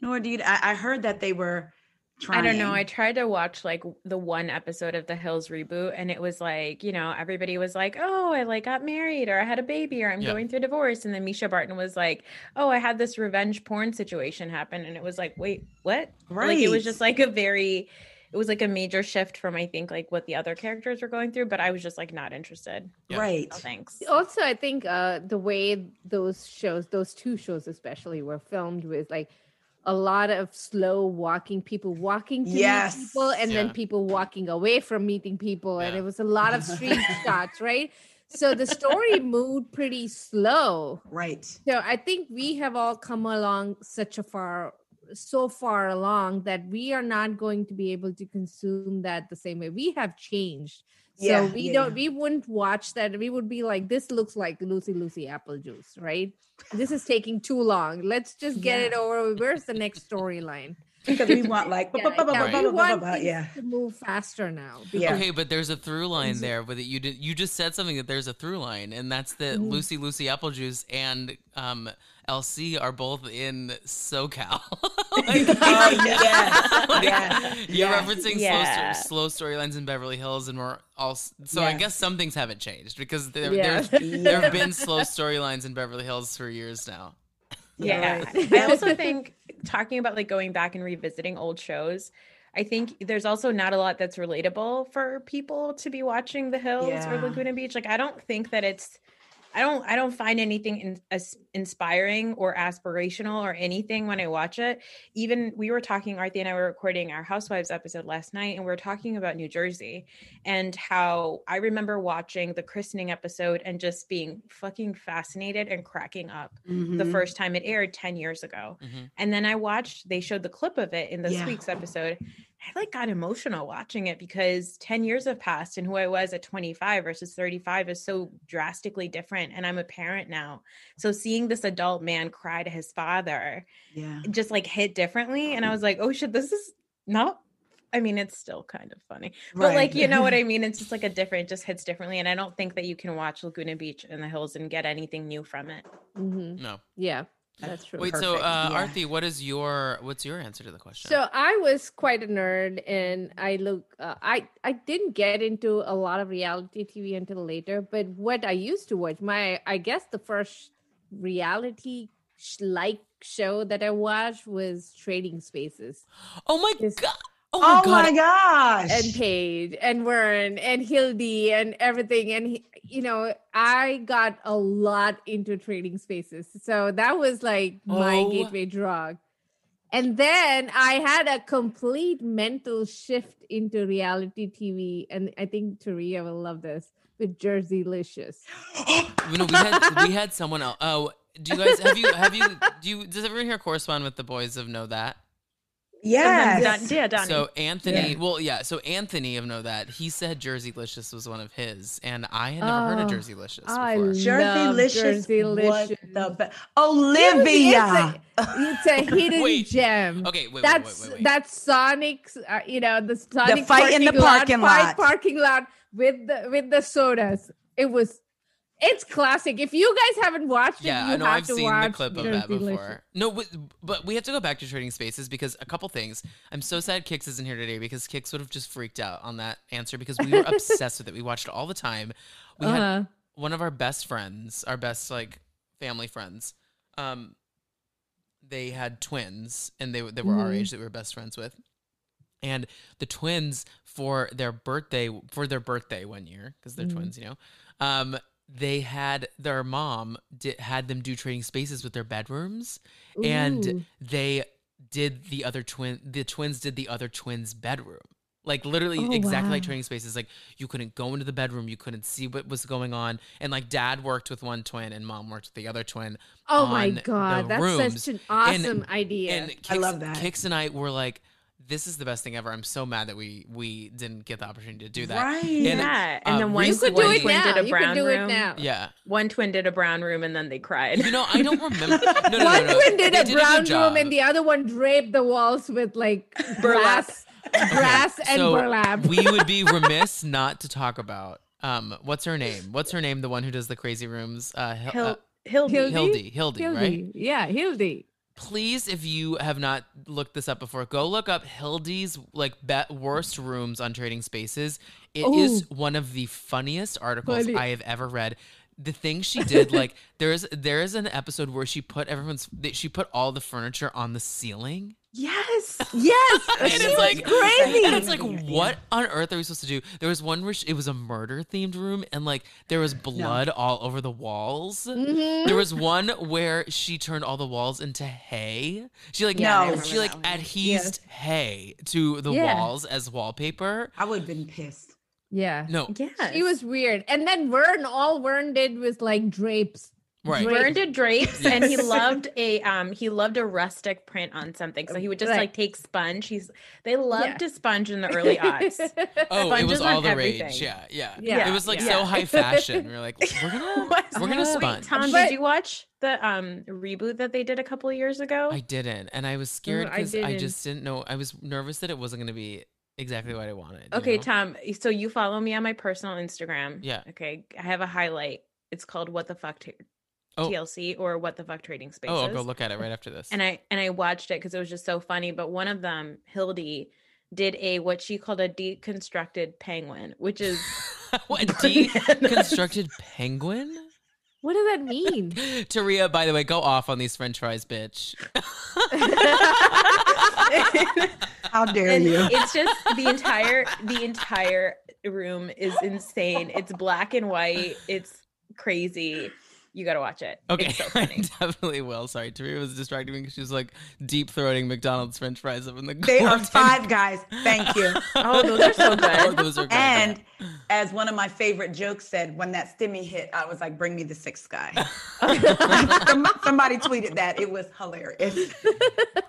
Nor do you I, I heard that they were trying. I don't know. I tried to watch like the one episode of the Hills reboot, and it was like, you know, everybody was like, "Oh, I like got married, or I had a baby, or I'm Yeah. going through divorce," and then Mischa Barton was like, "Oh, I had this revenge porn situation happen," and it was like, "Wait, what?" Right. Like it was just like a very, it was like a major shift from I think like what the other characters were going through, but I was just like not interested. Yeah. Right. No thanks. Also, I think uh, the way those shows, those two shows especially, were filmed with like a lot of slow walking people walking to Yes. meet people and Yeah. then people walking away from meeting people and it was a lot of street shots right so the story moved pretty slow Right. so i think we have all come along such a far so far along that we are not going to be able to consume that the same way we have changed so we yeah, don't yeah. we wouldn't watch that we would be like this looks like lucy lucy apple juice right this is taking too long let's just get it over where's the next storyline Because we want like yeah, yeah, yeah. to move faster now Yeah. Okay, but there's a through line there with it. You did you just said something that there's a through line, and that's that Mm-hmm. Lucy Lucy Applejuice and um LC are both in SoCal. Like, Oh, um, yes. like, Yes. You're Yes. referencing Yeah. slow, slow storylines in Beverly Hills, and we're all. s- So I guess some things haven't changed because there, Yeah. there's, there have been slow storylines in Beverly Hills for years now. Yeah. Right. I also think talking about like going back and revisiting old shows, I think there's also not a lot that's relatable for people to be watching The Hills Yeah. or Laguna Beach. Like I don't think that it's I don't I don't find anything in, as inspiring or aspirational or anything when I watch it. Even we were talking Arthie and I were recording our Housewives episode last night and we were talking about New Jersey and how I remember watching the christening episode and just being fucking fascinated and cracking up the Mhm. first time it aired 10 years ago. Mhm. And then I watched, they showed the clip of it in this Yeah. week's episode. I like got emotional watching it because 10 years have passed and who I was at 25 versus 35 is so drastically different. And I'm a parent now. So seeing this adult man cry to his father Yeah. just like hit differently. And I was like, oh shit, this is not I mean, it's still kind of funny, but like, you know what I mean? It's just like a different, just hits differently. And I don't think that you can watch Laguna Beach in the hills and get anything new from it. Mm-hmm. No. Yeah, that's true. Wait, so Perfect, uh, yeah. Arthi, what is your what's your answer to the question? So I was quite a nerd, and I look. Uh, I I didn't get into a lot of reality TV until later. But what I used to watch, my I guess the first reality like show that I watched was Trading Spaces. oh my is- god! Oh my Oh god! my gosh. and Paige and Vern and Hildy and everything. And he, you know, I got a lot into trading spaces. So that was like my Oh. gateway drug. And then I had a complete mental shift into reality TV. And I think Taria will love this with Jersey Licious. You know, we had we had someone else. Oh, do you guys have you have you do you does everyone here correspond with the boys of Know That? Yes. Don- yeah, Donnie. So Anthony, Yeah. well, yeah. So Anthony of Know That he said Jerseylicious was one of his, and I had never heard of Oh, Jerseylicious before. love Jerseylicious Jersey was Licious. the best. Olivia. It's a hidden Wait. gem. Okay, wait, wait, that's wait, wait, wait. that's Sonic's. Uh, you know the Sonic fight in the parking fight lot. parking lot with the with the sodas. It was, it's classic. If you guys haven't watched Yeah, it, you I know. have I've to seen watch the clip of that before. No, but, but we have to go back to Trading Spaces because a couple things. I'm so sad Kix isn't here today because Kix would have just freaked out on that answer because we were obsessed with it. We watched it all the time. We had Uh-huh. one of our best friends, our best like family friends. Um, they had twins, and they they were our Mhm. age that we were best friends with. And the twins for their birthday for their birthday one year because they're Mhm. twins, you know. Um, they had their mom did, had them do trading spaces with their bedrooms, and they did the other twin. The twins did the other twins' bedroom. Like literally Oh, exactly like wow. trading spaces. Like you couldn't go into the bedroom, you couldn't see what was going on, and like dad worked with one twin and mom worked with the other twin. oh my god, that's rooms. such an awesome idea. And I love that. Kix and I were like, "This is the best thing ever." I'm so mad that we we didn't get the opportunity to do that. Right. And, yeah, and uh, then one, you could do it twin now. did a You brown do room. it now. Yeah, One twin did a brown room and then they cried. you know, I don't remember. No, no, no, one no. twin did They a good brown room and the other one draped the walls with like Burlap. glass, grass and so burlap. we would be remiss not to talk about um what's her name? What's her name? The one who does the crazy rooms? Uh, Hil- Hil- uh, Hildy. Hildy? Hildy, Hildy, right? Yeah, Hildy. Please, if you have not looked this up before, go look up Hildy's like be- worst rooms on Trading Spaces. It is Ooh. one of the funniest articles Funny. I have ever read. The thing she did, like there is there is an episode where she put everyone's she put all the furniture on the ceiling. Yes. Yes, And she it's was like crazy. And it's like, what on earth are we supposed to do? There was one where she, it was a murder themed room, and like there was blood all over the walls. Mhm. There was one where she turned all the walls into hay. She like no, she like that one. adhesed hay to the Yeah. walls as wallpaper. I would have been pissed. Yeah. No, Yes. She was weird. And then Vern, all Vern did was like drapes. Right. Drapes. Vern did drapes and he loved a um he loved a rustic print on something. So he would just Right. like take sponge. He's they loved Yeah. to sponge in the early aughts. Oh, it was all on the rage. Yeah, yeah, Yeah, It was like yeah. so high fashion. We are like, we're gonna we're gonna Wait, sponge. Tom, But- did you watch the um reboot that they did a couple of years ago? I didn't, and I was scared I because I, didn't. just didn't know. I was nervous that it wasn't gonna be exactly what I wanted. you Okay, know? Tom. So you follow me on my personal Instagram. Yeah. Okay. I have a highlight. It's called "What the Fuck T- Oh. TLC" or "What the Fuck Trading Spaces." Oh, I'll go look at it right after this. and I and I watched it because it was just so funny. But one of them, Hildy, did a what she called a deconstructed penguin, which is what deconstructed penguin? What does that mean? Taria, by the way, go off on these French fries, bitch. How dare and you? it's just the entire the entire room is insane. It's black and white. It's crazy. You got to watch it. Okay, It's so I definitely will. Sorry, Taria was distracting me because she was like deep throating McDonald's French fries up in the. They are five guys. Thank you. Oh, those are so Oh, good. those are good. And as one of my favorite jokes said, when that stimmy hit, I was like, bring me the sixth guy. Somebody tweeted that. It was hilarious.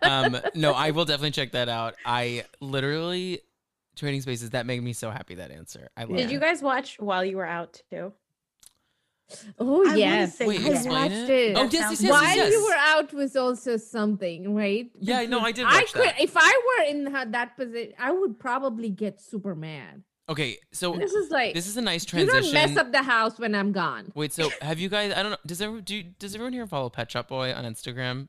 um, no, I will definitely check that out. I literally trading spaces that made me so happy that answer. I love Did it. you guys watch while you were out too? Oh I wanna yes, say Wait, I watched it. it. Oh, That yes, sounds yes, yes, While yes. you were out was also something, right? Yeah, no, I did I could, that. if I were in that position, I would probably get super mad. Okay, so This is like this is a nice transition. you transition. don't mess up the house when I'm gone. Wait, so have you guys? I don't know. Does everyone do? you- Does everyone here follow Pet Shop Boy on Instagram?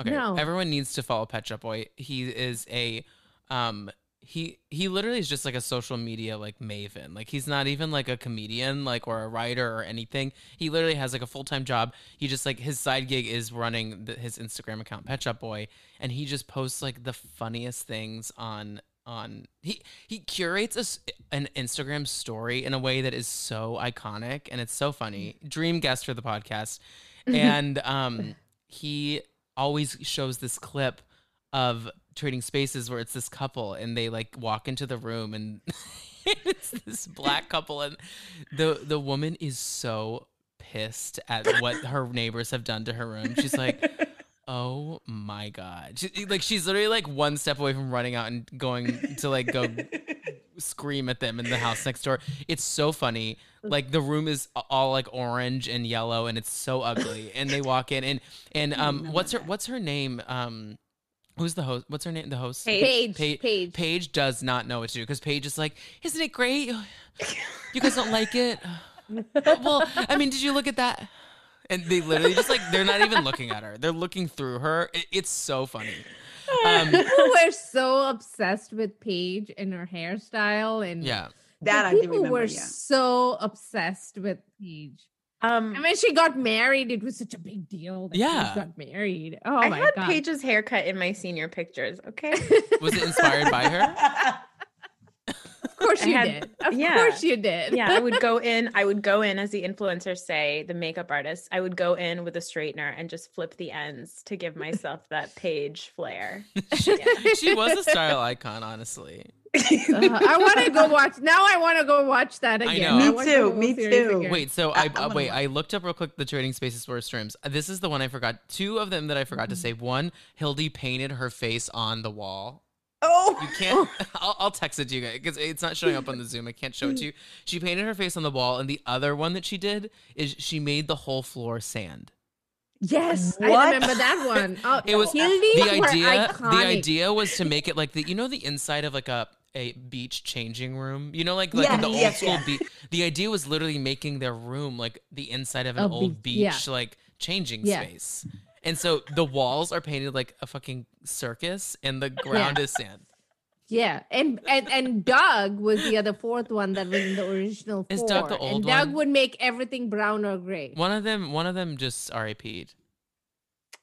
Okay, No. everyone needs to follow Pet Shop Boy. He is a, um, he he literally is just like a social media like maven. Like he's not even like a comedian like or a writer or anything. He literally has like a full time job. He just like his side gig is running the, his Instagram account Pet Shop Boy, and he just posts like the funniest things on on he he curates a an Instagram story in a way that is so iconic and it's so funny. Dream guest for the podcast, and um he always shows this clip of trading spaces where it's this couple and they like walk into the room and it's this black couple and the the woman is so pissed at what her neighbors have done to her room. She's like, "Oh my god!" She, like she's literally like one step away from running out and going to like go scream at them in the house next door. It's so funny. Like the room is all like orange and yellow and it's so ugly. And they walk in and and um what's her what's her name? Um who's the host? What's her name? The host? Paige. Page, Pa- page. Paige does not know what to do because Paige is like, "Isn't it great? You guys don't like it? well, I mean, did you look at that?" And they literally just like they're not even looking at her; they're looking through her. It, it's so funny. Um, People were so obsessed with Paige and her hairstyle, and yeah, That the I do people remember. were yeah. so obsessed with Paige. Um, And when she got married, it was such a big deal. That Yeah. she got married. Oh my god I my had god! Paige's haircut in my senior pictures. Okay. was it inspired by her? of course I you had- did. Of yeah. course you did. yeah, I would go in. I would go in as the influencers say, the makeup artist. I would go in with a straightener and just flip the ends to give myself that Paige flair. she was a style icon, honestly. Uh, I want to go watch. Now I want to go watch that I again. know. Me want too, me too. again. Wait, so I- I, I uh, wait. watch I looked up real quick the trading spaces for streams. This is the one I forgot. Two of them that I forgot to say. One, Hildy painted her face on the wall. oh, You can't. I'll, I'll text it to you guys because it's not showing up on the Zoom. I can't show it to you. She painted her face on the wall, and the other one that she did is she made the whole floor sand. Yes, I remember that one. Oh, It was Hildy the idea. The idea was to make it like the you know the inside of like a a beach changing room. You know, like like in Yes, the old yes, school yes. beach. The idea was literally making their room like the inside of an A old beach, beach, yeah. like changing Yeah. space. And so the walls are painted like a fucking circus, and the ground is sand. Yeah, and and and Doug was the other fourth one that was in the original four. Is Doug the and old Doug one? would make everything brown or gray. One of them, one of them just RIP'd.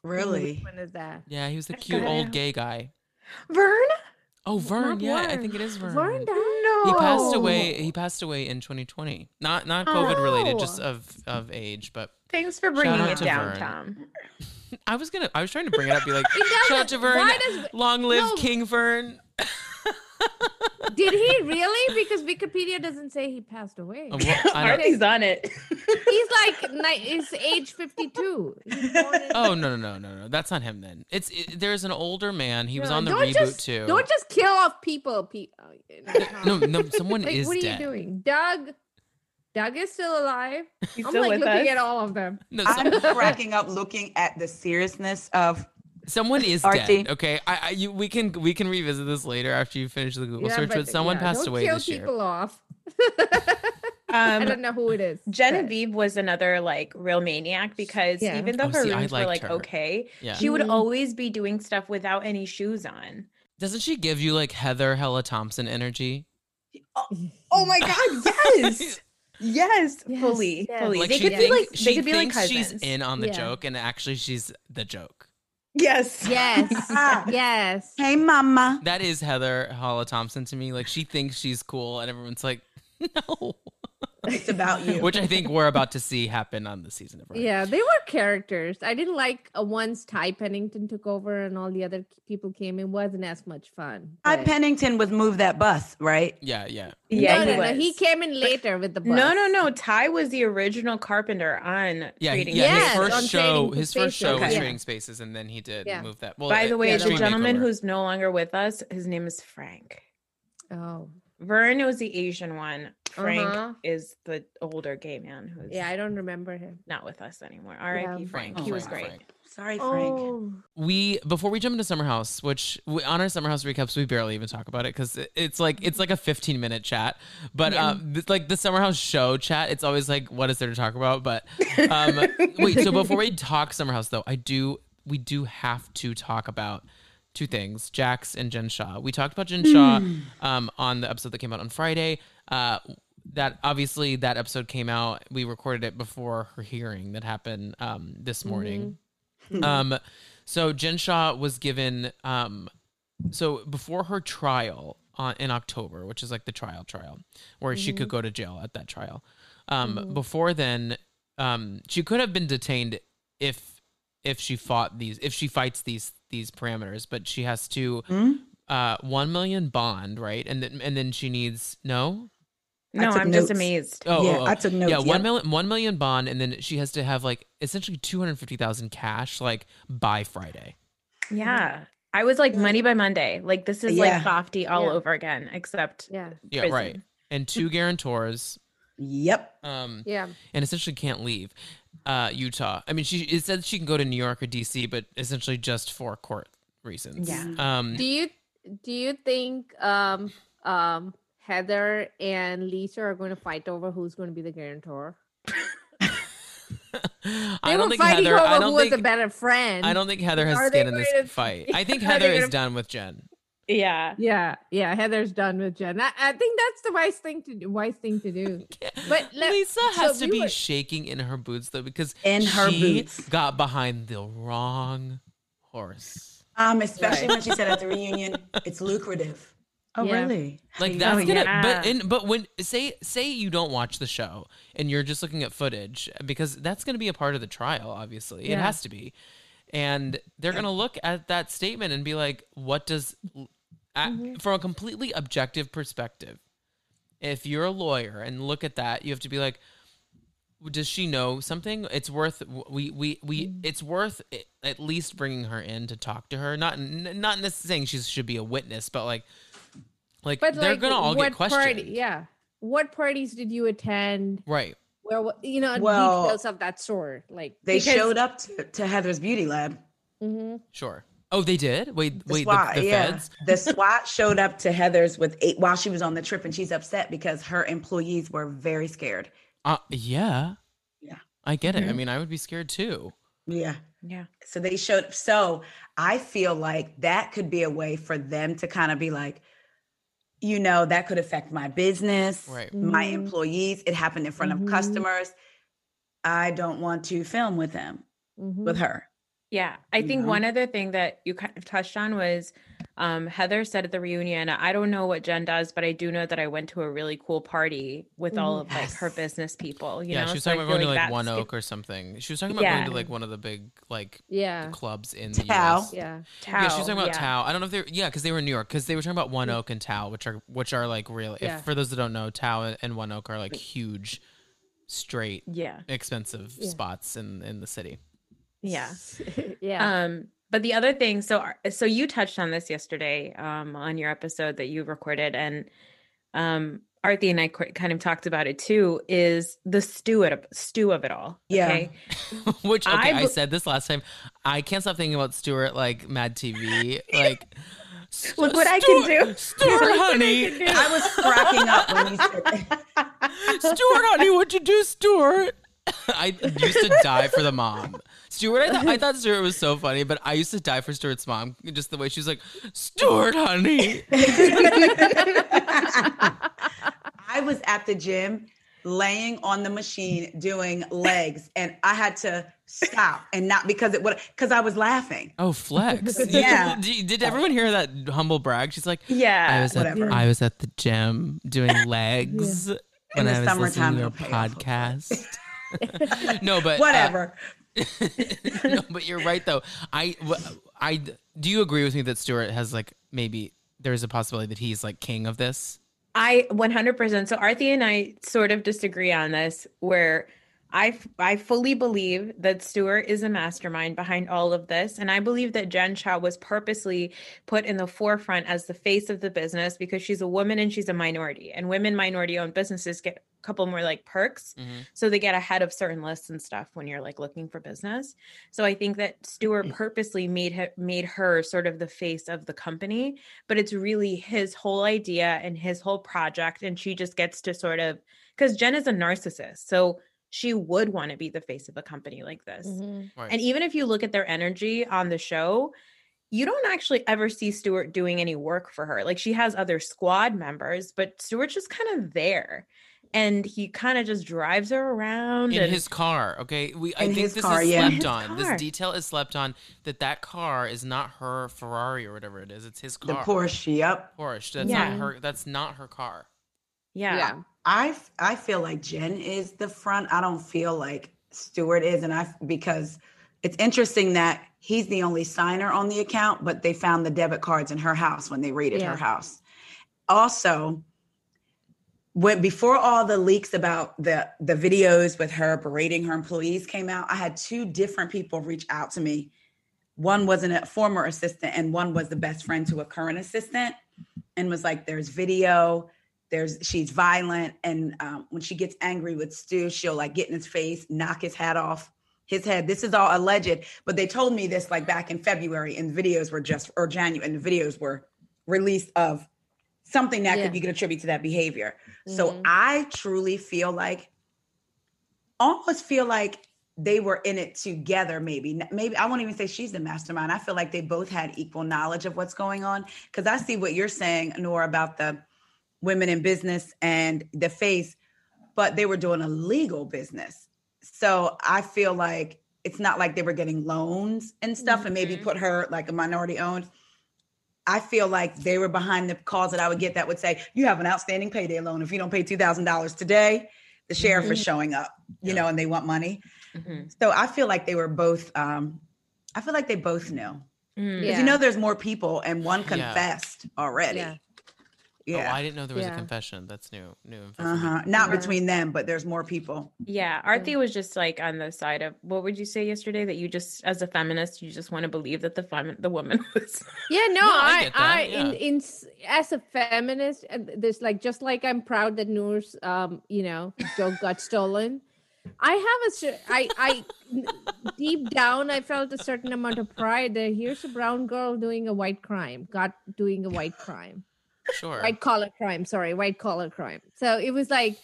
really? Which one is that? Yeah, he was the cute old gay guy. Vern? Oh, Vern. Not Yeah, I think it is Vern. Vern died. No. He passed Oh. away. He passed away in 2020. Not not COVID related, just Oh. of of age. But Thanks for bringing it to down, Vern. Tom. I was gonna. I was trying to bring it up. Be like, shout out to Vern. does- Long live no. King Vern. Did he really? Because Wikipedia doesn't say he passed away. Oh, well, I don't- Arthi's on it. He's like ni- he's age fifty two. oh no no no no no! That's not him. Then it's it, there's an older man. He was on the don't reboot just, too. Don't just kill off people. Pe- oh, no no, someone like, is what are dead. you doing, Doug? Doug is still alive. He's I'm still like with looking us. at all of them. No, I'm cracking up looking at the seriousness of someone is Archie. dead. Okay, I, I you we can we can revisit this later after you finish the Google Yeah, search. But, someone yeah, passed don't away kill this year. people off. I Um, don't know who it is. but- Genevieve was another like real maniac because Yeah. even though Oh, her see, rooms were like her. okay, Yeah. she would Mhm. always be doing stuff without any shoes on. Doesn't she give you like Heather Hella Thompson energy? Oh my god, yes. yes, Yes, fully, yes. fully. Like they she could be thinks, like she they could be like thinks she's in on the Yeah. joke, and actually she's the joke. Yes. Yes. Ah. yes. Hey Mama. That is Heather Holla Thompson to me. Like she thinks she's cool, and everyone's like, no. It's about you. Which I think we're about to see happen on the season of Run. Yeah, they were characters. I didn't like uh, once Ty Pennington took over and all the other people came. It wasn't as much fun. Ty Pennington was moved that bus, right? Yeah, yeah. Yeah, no, he no, no. He came in later with the bus. No, no, no. Ty was the original carpenter on Yeah, Trading yeah. Yes, his on first show, Trading his first show Spaces. was Okay. Trading Spaces, and then he did Yeah. move that. Well, By the way, yeah, the gentleman Makeover. who's no longer with us, his name is Frank. Oh, Vern was the Asian one. Frank Uh-huh. is the older gay man who's Yeah, I don't remember him. not with us anymore. R.I.P. Yeah. Frank. Oh, he was great. Frank. Sorry, Frank. Oh, we before we jump into summer house which we, on our summer house recaps we barely even talk about it because it's like it's like a 15 minute chat but Yeah. um th- like the summer house show chat it's always like what is there to talk about but um wait so before we talk summer house though i do we do have to talk about two things jax and jen shah we talked about jen shah um on the episode that came out on friday. Uh that obviously that episode came out. We recorded it before her hearing that happened um this morning. Um, so Jen Shah was given um, so before her trial on in October, which is like the trial trial, where she could go to jail at that trial. Um, before then, um, she could have been detained if if she fought these if she fights these these parameters, but she has to uh one million bond, right? And then and then she needs no No, I'm just amazed. Oh, Yeah, oh, oh. I took notes, Yeah, one yep. million, one million bond, and then she has to have like essentially two hundred fifty thousand cash, like by Friday. Yeah. I was like money by Monday. Like this is Yeah. like softy all Yeah. over again, except yeah, Yeah, right. And two guarantors, Yep. um, yeah. and essentially can't leave uh, Utah. I mean, she it said she can go to New York or DC, but essentially just for court reasons. Yeah. Um, Do you do you think um um Heather and Lisa are going to fight over who's going to be the guarantor? I don't were think fighting Heather. over I who don't was the think. better friend. I don't think Heather has Are skin in this to- fight. I think Heather is gonna- done with Jen. Yeah. Yeah, yeah. Heather's done with Jen. I, I think that's the wise thing to do. Wise thing to do. But let- Lisa so has to we be were- shaking in her boots though because In her she boots. got behind the wrong horse. Um, especially when she said at the reunion, it's lucrative. Oh, Yeah. really? Like Oh, that's gonna yeah. but in but when say say you don't watch the show and you're just looking at footage because that's gonna be a part of the trial, obviously. It has to be. And they're gonna look at that statement and be like, what does at, Mm-hmm. from a completely objective perspective, if you're a lawyer and look at that, you have to be like, does she know something? It's worth we we we Mm. it's worth at least bringing her in to talk to her. Not n- not necessarily saying she should be a witness, but like like but they're like, gonna all get questioned. Party, yeah. What parties did you attend? Right. Where you know Well, details of that sort? Like They because- showed up to, to Heather's beauty lab. Mm-hmm. Sure. Oh, they did. Wait, The wait. SWAT, the, the yeah. feds. The SWAT showed up to Heather's with eight while she was on the trip, and she's upset because her employees were very scared. Uh, yeah. Yeah. I get it. I Mhm. mean, I would be scared too. Yeah. Yeah. So they showed. So I feel like that could be a way for them to kind of be like, you know, that could affect my business, Right. my Mhm. employees. It happened in front Mhm. of customers. I don't want to film with them, Mhm. with her. Yeah. I You think know? one other thing that you kind of touched on was um, Heather said at the reunion, I don't know what Jen does, but I do know that I went to a really cool party with all of like her business people. You yeah, know, she was So talking about feel going to like One Oak or something. She was talking about going to like one of the big like Yeah. clubs in the Tao. US. Yeah. Yeah, she was talking about yeah. Tao. I don't know if they're yeah, because they were in New York. Because they were talking about One Oak and Tao, which are which are like really Yeah. If for those that don't know, Tao and One Oak are like huge, straight, Yeah. expensive Yeah. spots in in the city. Yeah. yeah. Um, but the other thing, so so you touched on this yesterday um, on your episode that you recorded, and um, Arthi and I qu- kind of talked about it too. Is the stew of stew of it all? Yeah. Okay. Which okay, I, I said this last time. I can't stop thinking about Stuart like Mad TV. Like Look what I can do. Stuart, honey. I was cracking up when you said that. Stuart, honey, what'd you do, Stuart? I used to die for the mom. Stuart, I, th- I thought Stuart was so funny, but I used to die for Stuart's mom. Just the way she was like, Stuart, honey. I was at the gym laying on the machine doing legs and I had to stop and not because it would because I was laughing. Oh, flex. Yeah. Did, did everyone hear that humble brag? She's like, yeah, I Yeah. was at whatever. I was at the gym doing legs when the I was summertime, listening to your it'll pay off, okay? podcast. no, but uh, Whatever. no, but you're right though. I, I, do you agree with me that Stuart has like maybe there's a possibility that he's like king of this? I 100%. So Arthi and I sort of disagree on this, where I, I fully believe that Stuart is a mastermind behind all of this. And I believe that Jen Shah was purposely put in the forefront as the face of the business because she's a woman and she's a minority. And women minority owned businesses get couple more like perks. Mhm. So they get ahead of certain lists and stuff when you're like looking for business. So I think that Stuart purposely made her, made her sort of the face of the company, but it's really his whole idea and his whole project. And she just gets to sort of, because Jen is a narcissist. So she would want to be the face of a company like this. Mhm. Right. And even if you look at their energy on the show, you don't actually ever see Stuart doing any work for her. Like she has other squad members, but Stuart's just kind of there. And he kind of just drives her around in and his car. Okay, we I think this car, is yeah. slept on. car. This detail is slept on. That that car is not her Ferrari or whatever it is. It's his car. The car. Porsche, yep. Porsche. That's Yeah. not her. That's not her car. yeah. yeah. I f- I feel like Jen is the front. I don't feel like Stuart is, and I because it's interesting that he's the only signer on the account, but they found the debit cards in her house when they raided Yeah. her house. Also, when before all the leaks about the the videos with her berating her employees came out, I had two different people reach out to me. One was a former assistant, and one was the best friend to a current assistant, and was like, "There's video." there's she's violent and um, when she gets angry with stu she'll like get in his face knock his hat off his head this is all alleged but they told me this like back in february and videos were just or january and the videos were released of something that Yeah. could you could attribute to that behavior so Mhm. i truly feel like almost feel like they were in it together maybe maybe i won't even say she's the mastermind i feel like they both had equal knowledge of what's going on because i see what you're saying Noor about the women in business and the face but they were doing a legal business so i feel like it's not like they were getting loans and stuff and maybe Mhm. put her like a minority owned i feel like they were behind the calls that i would get that would say you have an outstanding payday loan if you don't pay $2000 today the sheriff is showing up you Yeah. know and they want money Mhm. so I feel like they were both. um I feel like they both knew Mm. because Yeah. you know there's more people, and one Yeah. confessed already. Yeah. Yeah, Oh, I didn't know there was a confession. That's new. New info. Uh-huh. Not Yeah. between them, but there's more people. Yeah, Arthi was just like on the side of what would you say yesterday that you just as a feminist you just want to believe that the fem- the woman was Yeah, no, No, I I, I, in, yeah. in s- as a feminist, uh, there's like just like I'm proud that Noor's, um, you know, joke got stolen. I have a, cer- I, I, deep down, I felt a certain amount of pride that here's a brown girl doing a white crime, got doing a white crime, Sure. white collar crime. Sorry, white collar crime. So it was like,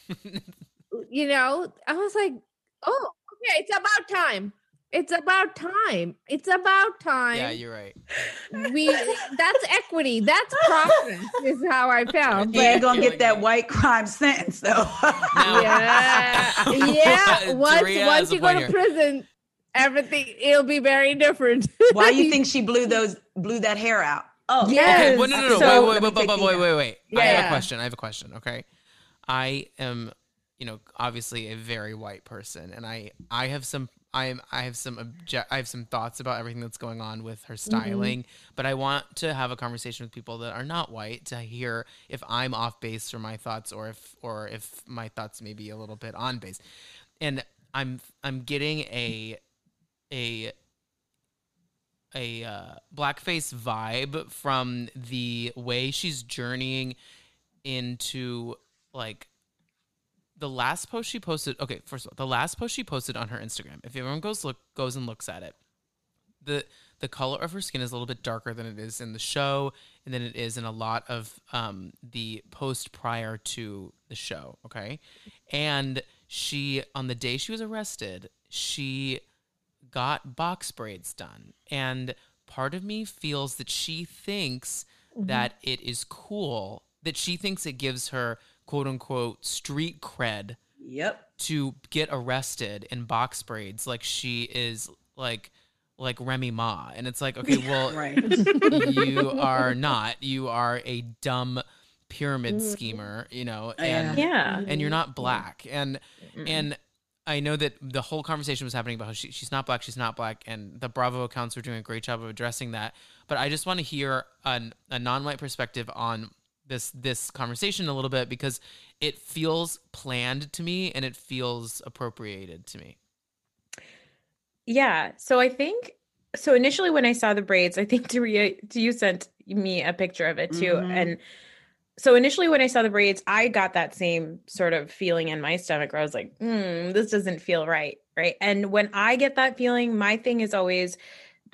you know, I was like, oh, okay, it's about time. It's about time. It's about time yeah, you're right. we that's equity that's progress is how i felt You ain't but gonna get that me. white crime sentence though. Now- yeah yeah once Taria once you go to prison everything it'll be very different Why do you think she blew those blew that hair out? Oh, Yeah. Okay, Yes. wait, no, no, no, So- wait, wait, wait, wait, wait, wait, wait, wait. I have a question. I have a question. Okay, I am, you know, obviously a very white person, and I, I have some, I am, I have some, obje- I have some thoughts about everything that's going on with her styling. But I want to have a conversation with people that are not white to hear if I'm off base for my thoughts, or if, or if my thoughts may be a little bit on base. And I'm, I'm getting a, a a uh, blackface vibe from the way she's journeying into like the last post she posted. Okay, first of all, the last post she posted on her Instagram. If everyone goes look goes and looks at it, the the color of her skin is a little bit darker than it is in the show, and than it is in a lot of um, the post prior to the show. Okay, and she on the day she was arrested, she got box braids done. And part of me feels that she thinks that it is cool, that she thinks it gives her quote unquote street cred Yep. to get arrested in box braids like she is like like Remy Ma. And it's like, okay, well you are not. You are a dumb pyramid Mhm. schemer, you know, and yeah and you're not black. And and I know that the whole conversation was happening about how she, she's not black, she's not black, and the Bravo accounts were doing a great job of addressing that. But I just want to hear an, a non-white perspective on this this conversation a little bit because it feels planned to me and it feels appropriated to me. Yeah. So I think so initially when I saw the braids, I think Daria you sent me a picture of it too. Mhm. And so initially when I saw the braids, I got that same sort of feeling in my stomach where I was like, hmm, this doesn't feel right. Right. And when I get that feeling, my thing is always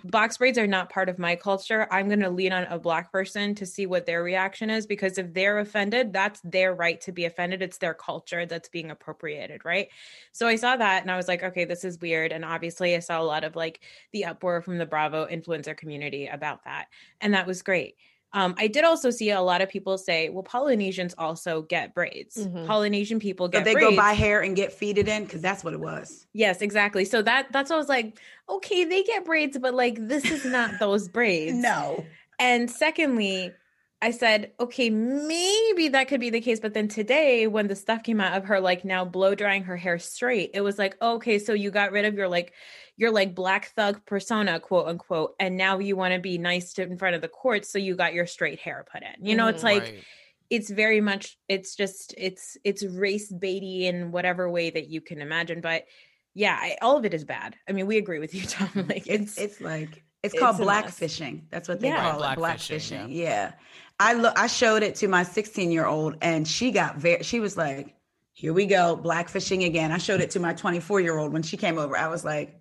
box braids are not part of my culture. I'm going to lean on a black person to see what their reaction is because if they're offended, that's their right to be offended. It's their culture that's being appropriated, right? So I saw that and I was like, okay, this is weird. And obviously, I saw a lot of like the uproar from the Bravo influencer community about that. And that was great. Um, I did also see a lot of people say, well, Polynesians also get braids. Mhm. Polynesian people So get they braids. go buy hair and get feeded in because that's what it was. Yes, exactly. So that that's what I was like, okay, they get braids, but like this is not those braids. No. And secondly, I said, okay, maybe that could be the case. But then today, when the stuff came out of her like now blow drying her hair straight, it was like, okay, so you got rid of your like your like black thug persona, quote unquote, and now you want to be nice to in front of the courts, so you got your straight hair put in. You know, it's Mhm. like Right. it's very much it's just it's it's race baity in whatever way that you can imagine. But yeah, I, all of it is bad. I mean, we agree with you, Tom. Like It's it's like it's it's called a black mess. fishing. That's what they Yeah. call Right, it. Black blackfishing, fishing. Yeah. I look I showed it to my 16 year old and she got very she was like, here we go, black fishing again. I showed it to my 24 year old when she came over. I was like,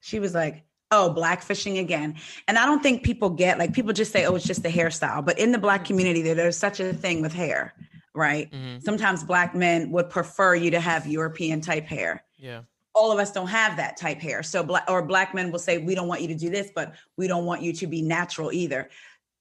she was like, oh, black fishing again. And I don't think people get like people just say, oh, it's just the hairstyle. But in the black community, there- there's such a thing with hair, right? Mhm. Sometimes black men would prefer you to have European type hair Yeah. all of us don't have that type hair. So black or black men will say, we don't want you to do this, but we don't want you to be natural either.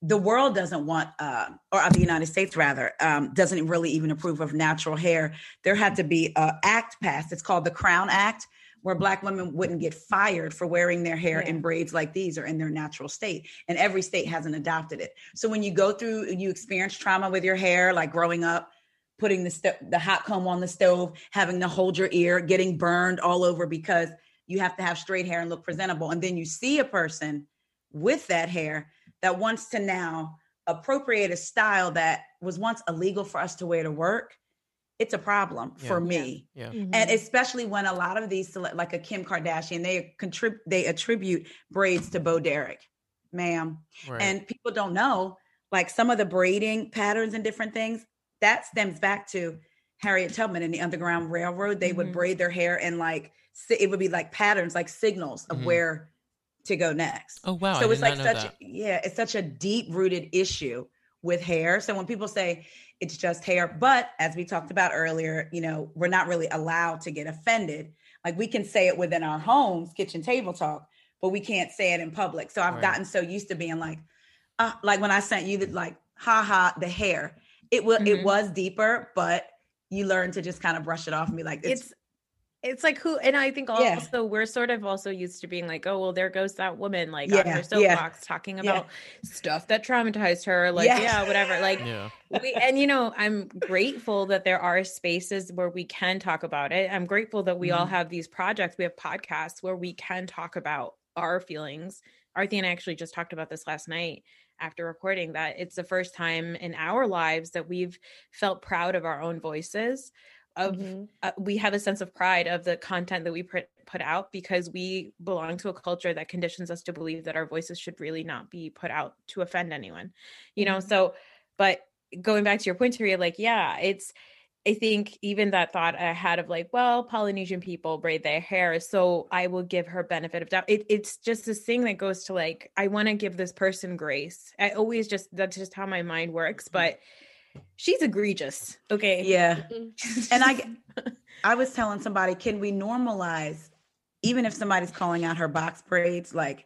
The world doesn't want, uh, or the United States rather, um, doesn't really even approve of natural hair. There had to be a act passed. It's called the Crown Act, where black women wouldn't get fired for wearing their hair Yeah. in braids like these or in their natural state. And every state hasn't adopted it. So when you go through, and you experience trauma with your hair, like growing up, putting the sto- the hot comb on the stove, having to hold your ear, getting burned all over because you have to have straight hair and look presentable. And then you see a person with that hair that wants to now appropriate a style that was once illegal for us to wear to work. It's a problem for me. Yeah. Mm-hmm. And especially when a lot of these, cele- like a Kim Kardashian, they contribute, they attribute braids to Bo Derek, ma'am. Right. And people don't know, like some of the braiding patterns and different things, that stems back to Harriet Tubman in the Underground Railroad. They would Mhm. braid their hair and like it would be like patterns, like signals of Mhm. where to go next. oh wow. So did it's like such that. yeah, it's such a deep rooted issue with hair. So when people say it's just hair, but as we talked about earlier, you know, we're not really allowed to get offended. Like we can say it within our homes, kitchen table talk, but we can't say it in public. So I've Right. gotten so used to being like, uh, like when I sent you the like, ha ha, the hair. It was it Mhm. was deeper, but you learn to just kind of brush it off and be like, it's, it's it's like who and i think also Yeah. we're sort of also used to being like oh well there goes that woman like on Yeah, her yeah. soapbox talking Yeah. about stuff that traumatized her like Yes. yeah whatever like Yeah. we, and you know i'm grateful that there are spaces where we can talk about it i'm grateful that we all Mhm. have these projects we have podcasts where we can talk about our feelings arthi and i actually just talked about this last night after recording that it's the first time in our lives that we've felt proud of our own voices of Mhm. uh, we have a sense of pride of the content that we put put out because we belong to a culture that conditions us to believe that our voices should really not be put out to offend anyone you know Mhm. so but going back to your point Taria, like yeah it's i think even that thought i had of like well polynesian people braid their hair so i will give her benefit of doubt it, it's just this thing that goes to like i want to give this person grace i always just that's just how my mind works but she's egregious okay yeah. And I I was telling somebody, can we normalize, even if somebody's calling out her box braids, like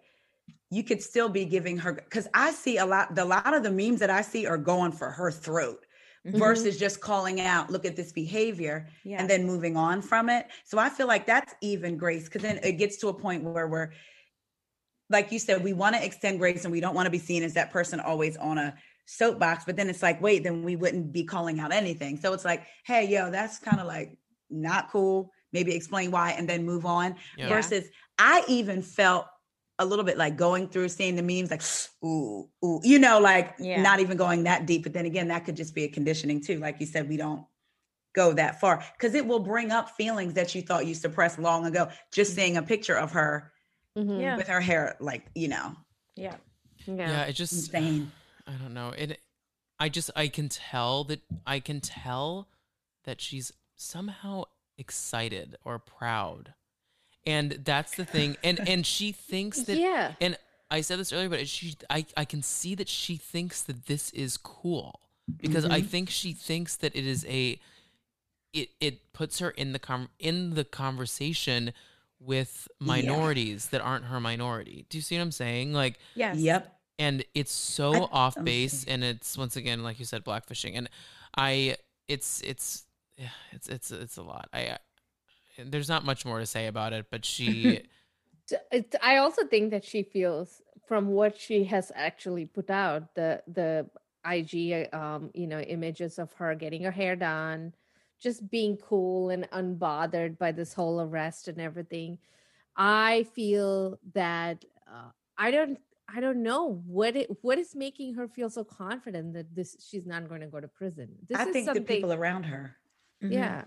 you could still be giving her because I see a lot, the lot of the memes that I see are going for her throat Mhm. versus just calling out, look at this behavior yeah and then moving on from it. So I feel like that's even grace because then it gets to a point where we're like you said, we want to extend grace and we don't want to be seen as that person always on a soapbox. But then it's like, wait, then we wouldn't be calling out anything. So it's like, hey, yo, that's kind of like not cool. Maybe explain why and then move on. Yeah. Versus, I even felt a little bit like going through seeing the memes, like ooh, ooh, you know, like Yeah. not even going that deep. But then again, that could just be a conditioning too. Like you said, we don't go that far because it will bring up feelings that you thought you suppressed long ago. Just seeing a picture of her Mhm. Yeah. with her hair, like you know, Yeah. Yeah, Yeah. it just insane. I don't know. It I just I can tell that I can tell that she's somehow excited or proud. And that's the thing. And and she thinks that yeah. and I said this earlier, but she I, I can see that she thinks that this is cool. Because I Mhm. think she thinks that it is a it it puts her in the com- in the conversation with Yeah. minorities that aren't her minority. Do you see what I'm saying? Like Yes. Yep. And it's so I- off base and it's once again like you said blackfishing and i it's it's yeah, it's it's it's a lot i I- there's not much more to say about it but she I also think that she feels from what she has actually put out the the IG um you know images of her getting her hair done, just being cool and unbothered by this whole arrest and everything. I feel that uh, I don't I don't know what it what is making her feel so confident that this she's not going to go to prison. This I is think the people around her. Mhm. yeah.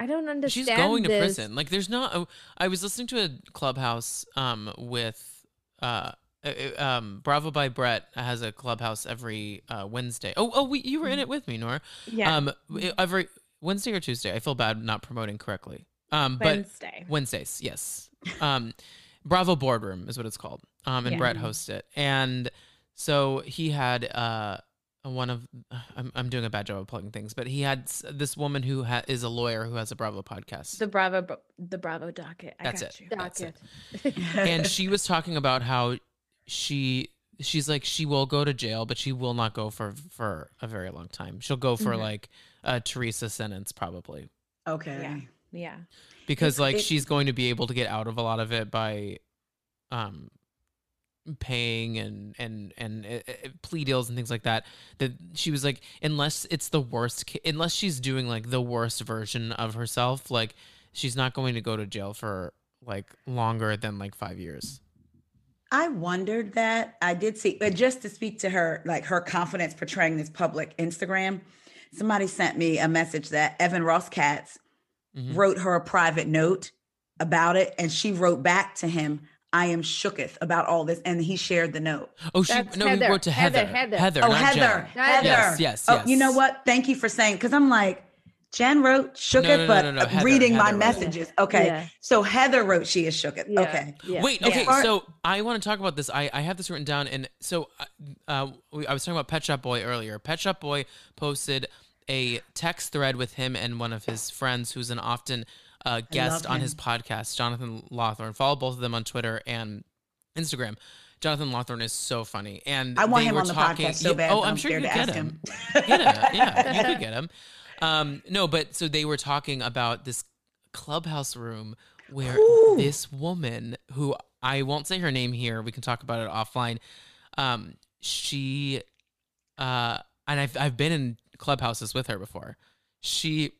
I don't understand. she's going to prison like there's not oh, i was listening to a clubhouse um with uh uh, uh, um bravo by brett has a clubhouse every uh wednesday oh oh we, you were in it with me Noor Yeah. um every wednesday or tuesday i feel bad not promoting correctly um but Wednesday. Wednesdays, yes. Um, Bravo Boardroom is what it's called. Um, and Yeah. Brett hosts it, and so he had uh one of I'm I'm doing a bad job of plugging things, but he had this woman who ha- is a lawyer who has a Bravo podcast, The Bravo the Bravo docket. I That's got it. you. That's it. Docket. and she was talking about how she she's like she will go to jail, but she will not go for for a very long time. She'll go for Mhm. like a Teresa sentence probably. okay. Yeah. because It's- like it- she's going to be able to get out of a lot of it by um paying and and and uh, plea deals and things like that that she was like unless it's the worst ca- unless she's doing like the worst version of herself like she's not going to go to jail for like longer than like 5 years I wondered that. I did see, but just to speak to her, like her confidence portraying this public Instagram, somebody sent me a message that Evan Ross Katz Mhm. wrote her a private note about it, and she wrote back to him, I am shooketh about all this. And he shared the note. oh she That's no he wrote to heather Heather, heather, Heather. oh, Heather. Heather. Yes, yes, Oh, you know what? Thank you for saying, because I'm like, Jen wrote shooketh, no, no, but no, no, Heather- reading my wrote messages. Okay. Yeah. So Heather wrote she is shooketh. Yeah, Okay. yeah. Wait, okay, Or- so I want to talk about this. I, I have this written down, and so uh, uh, we, I was talking about Pet Shop Boy earlier. Pet Shop Boy posted a text thread with him and one of his friends, who's an often uh, guest on his podcast, Jonathan Lawthorne. Follow both of them on Twitter and Instagram. Jonathan Lawthorne is so funny, and I want they him were on the talking- podcast so Yeah, bad. Oh, I'm I'm sure you could to get ask him. him. yeah, yeah, you could get him. Um, no, but so they were talking about this clubhouse room where Ooh. this woman, who I won't say her name here, we can talk about it offline. Um, she, uh, and I've I've been in clubhouses with her before. She,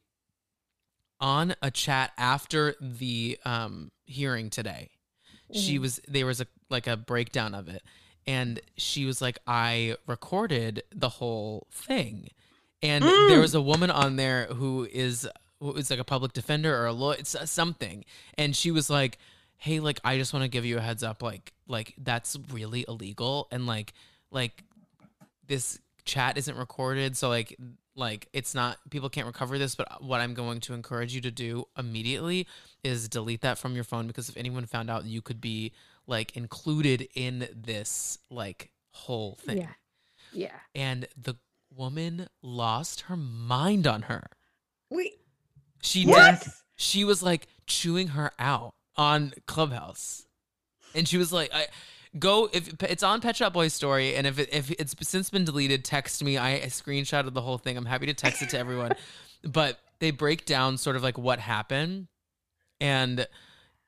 on a chat after the um hearing today, she Mhm. was there was a like a breakdown of it and she was like i recorded the whole thing and Mm. there was a woman on there who is who is like a public defender or a lawyer it's uh, something and she was like hey like i just want to give you a heads up like like that's really illegal and like like this chat isn't recorded so like like it's not people can't recover this but what i'm going to encourage you to do immediately is delete that from your phone because if anyone found out you could be like included in this like whole thing Yeah. Yeah. and the woman lost her mind on her Wait, she what? did she was like chewing her out on clubhouse and she was like i go if it's on pet shop boys story and if, it, if it's since been deleted text me i screenshotted the whole thing i'm happy to text it to everyone but they break down sort of like what happened and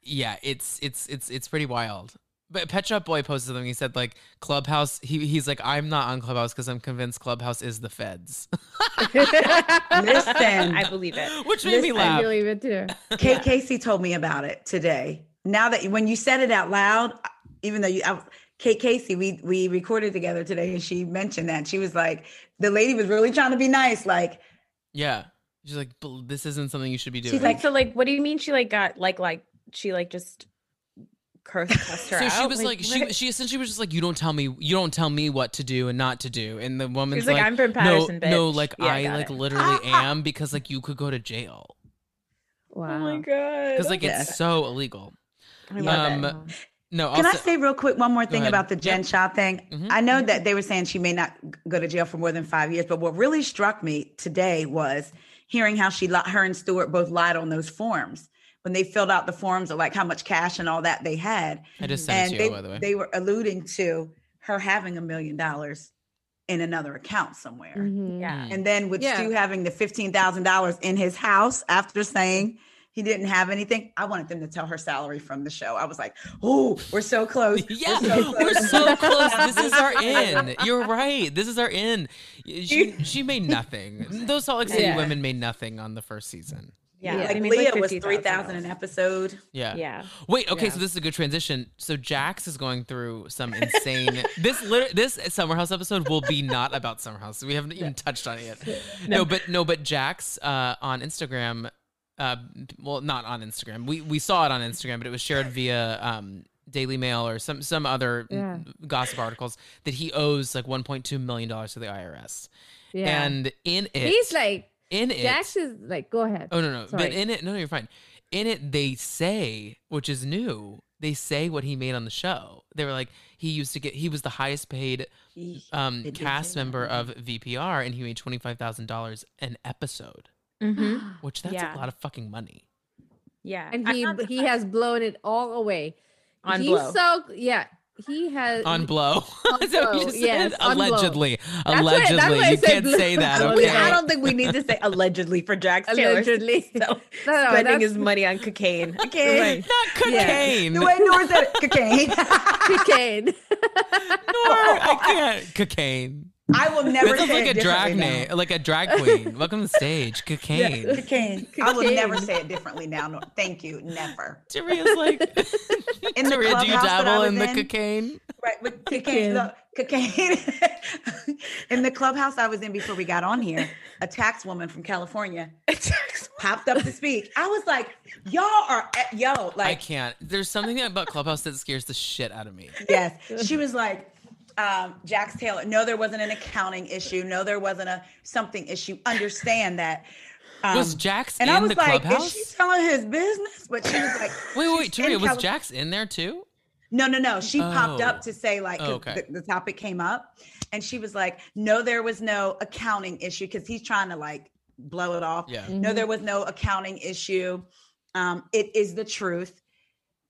yeah it's it's it's it's pretty wild but Pet Shop Boy posted something. He said like Clubhouse. He he's like I'm not on Clubhouse because I'm convinced Clubhouse is the feds, Listen. I believe it. which made me laugh. I believe it too. Kate Casey told me about it today. Now that when you said it out loud, even though you, I, Kate Casey, we we recorded together today, and she mentioned that she was like, the lady was really trying to be nice, like, Yeah. She's like, this isn't something you should be doing. She's Like, like- so like, what do you mean she like got like like she like just cursed, cussed her so out? she was like, she she essentially was just like, you don't tell me, you don't tell me what to do and not to do. And the woman's She's like, I'm from Patterson, no, no, like Yeah, I like it." literally am because like you could go to jail Wow. Oh my god! because like Yeah. it's so illegal. I love Um, it. Wow. No, Can I'll I say- say real quick one more thing about the Jen Yep. Shah thing? Mhm. I know that they were saying she may not go to jail for more than five years, but what really struck me today was hearing how she, li- her and Stuart both lied on those forms when they filled out the forms of like how much cash and all that they had, I just sent and it to they by the way. they were alluding to her having a million dollars in another account somewhere. Mhm. yeah. And then with Yeah. Stu having the fifteen thousand dollars in his house after saying he didn't have anything, I wanted them to tell her salary from the show. I was like, "Oh, we're so close. Yeah, so we're so close. This is our in. You're right. This is our in. She she made nothing. Those Salt Lake City Yeah. women made nothing on the first season. yeah, Yeah. Like I mean, Leah was three thousand an episode. Yeah. Yeah, Wait. Okay. Yeah. So this is a good transition. So Jax is going through some insane. this lit- this Summer House episode will be not about Summer House. We haven't even touched on it yet. No, but no, but Jax uh, on Instagram. Uh, well, not on Instagram. We we saw it on Instagram, but it was shared via um, Daily Mail or some some other Yeah. gossip articles that he owes like 1.2 million dollars to the IRS. Yeah. And in it, he's like in it, Jax is like, go ahead. Oh no no! But in it, no, no, you're fine. In it, they say, which is new. They say what he made on the show. They were like, he used to get. He was the highest paid um, cast member of VPR, and he made twenty five thousand dollars an episode, hmm which that's Yeah. a lot of fucking money. yeah. and he not- he has blown it all away. On He's blow. so yeah. He has On blow, On Is you blow, just yes, said? on blow. allegedly, That's what- that's allegedly. why I you can't blow. say that. I Okay. mean, I don't think we need to say allegedly for Jax Taylor. allegedly. So, No, no, spending that's- his money on cocaine. Okay. Not Yeah. cocaine. the way Nora said it, cocaine. cocaine. Nor, I can't. Cocaine. I will never That sounds say like it a drag differently name, now. like a drag queen. Welcome to the stage. Cocaine. Yeah, cocaine. I will never say it differently now. No, thank you. Never. Taria's like, In the Taria, do you clubhouse that I dabble was in the in- cocaine? Right, with Cocaine. cocaine. Look, cocaine. in the clubhouse I was in before we got on here, a tax woman from California popped up to speak. I was like, y'all are, at, yo, like I can't. There's something about Clubhouse that scares the shit out of me. yes. She was like, um, Jax Taylor, no, there wasn't an accounting issue. No, there wasn't a something issue. Understand that. Um, Was Jax and in I was the like, clubhouse? is she telling his business? But she was like, Wait, wait, she's Taria, was Cali- Jax in there too? No, no, no. She popped Oh. up to say like Oh, okay. the, the topic came up, and she was like, "No, there was no accounting issue because he's trying to like blow it off. Yeah. No, there was no accounting issue. Um, it is the truth.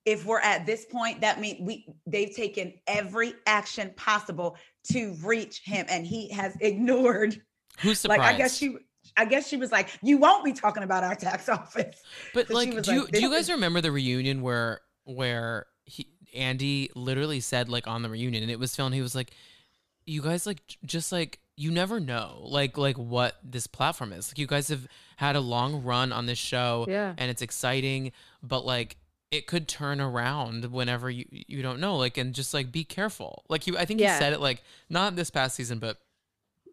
If we're at this point, that means we they've taken every action possible to reach him, and he has ignored. Who's surprised? Like I guess she, I guess she was like, "You won't be talking about our tax office." But so like, do you like, do you guys remember the reunion where where he Andy literally said like on the reunion and it was filmed. He was like, "You guys like just like you never know like like what this platform is. Like you guys have had a long run on this show, Yeah. and it's exciting, but like." It could turn around whenever you you don't know, like, and just like be careful. Like you, I think Yeah. he said it like not this past season, but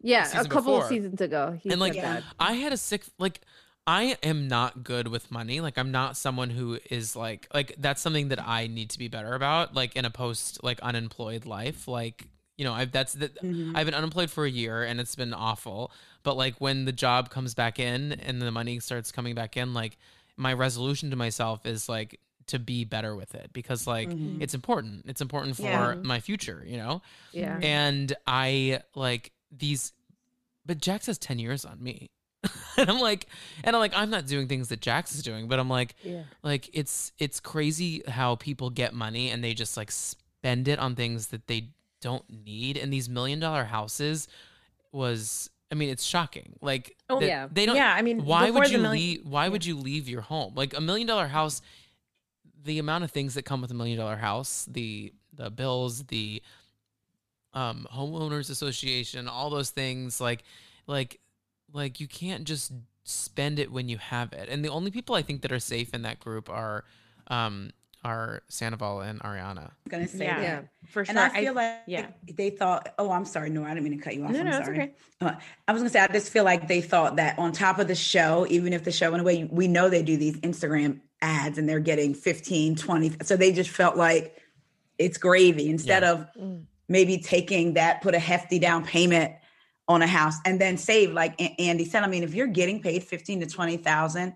Yeah, a season couple of seasons ago. He and like. I had a sick like I am not good with money. Like I'm not someone who is like like that's something that I need to be better about. Like in a post like unemployed life, like you know I've that's that Mhm. I've been unemployed for a year and it's been awful. But like when the job comes back in and the money starts coming back in, like my resolution to myself is like to be better with it because like Mhm. it's important. It's important for Yeah. my future, you know. Yeah. And I like these, but Jax has 10 years on me. and I'm like, and I'm like, I'm not doing things that Jax is doing, but I'm like, Yeah. like it's it's crazy how people get money and they just like spend it on things that they don't need. And these million dollar houses was, I mean, it's shocking. Like, Oh, that yeah. they don't. yeah, I mean, Why would you million- leave? Why would you leave your home? Like a million dollar house, the amount of things that come with a million dollar house, the the bills, the um homeowners association, all those things, like like like you can't just spend it when you have it. And the only people I think that are safe in that group are um are Sandoval and Ariana. I'm gonna say Yeah. that. Yeah. for sure. And I feel like yeah. they thought, oh, I'm sorry, no, I didn't mean to cut you off. No, I'm no, it's sorry. okay. Uh, I was gonna say, I just feel like they thought that on top of the show, even if the show in a way, we know they do these Instagram ads and they're getting 15, 20. So they just felt like it's gravy instead Yeah. of Mm. maybe taking that, put a hefty down payment on a house and then save like Andy said. I mean, if you're getting paid 15 to 20,000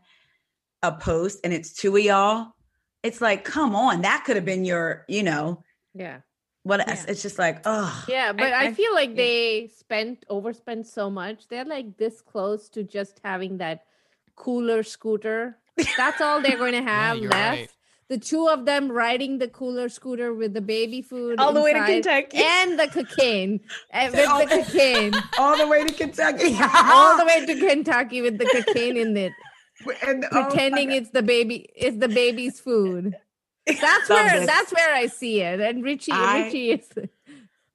a post and it's two of y'all, it's like, come on, that could have been your, you know, Yeah. what Yeah. it's just like, oh, Yeah, but I, I- feel like yeah. they spent overspent so much. They're like this close to just having that cooler scooter. That's all they're going to have you're left. right. The two of them riding the cooler scooter with the baby food All the way to Kentucky. and the cocaine, and eh, with Oh. the cocaine, all the way to Kentucky. all the way to Kentucky with the cocaine in it, and, oh pretending God. it's the baby, it's the baby's food. That's where this. that's where I see it. And Richie, I- Richie is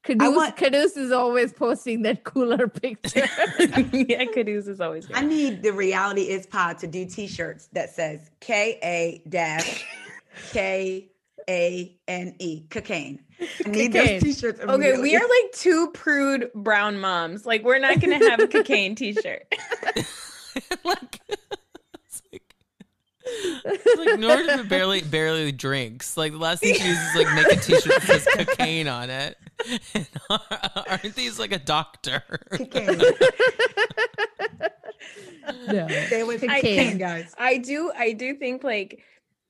Caduce, want- Caduce is always posting that cooler picture. yeah, Caduce is always I need the reality is pod to do t-shirts that says K A dash K A N E cocaine. I need Cocaine. those t-shirts. Okay, we are like two prude brown moms. Like we're not gonna have a cocaine t-shirt. like, it's like, it's like Nora barely barely drinks. Like the last thing she does is like make a T-shirt that says cocaine on it. And aren't these like a doctor? cocaine. no. Stay with I- cocaine, guys. I do I do think like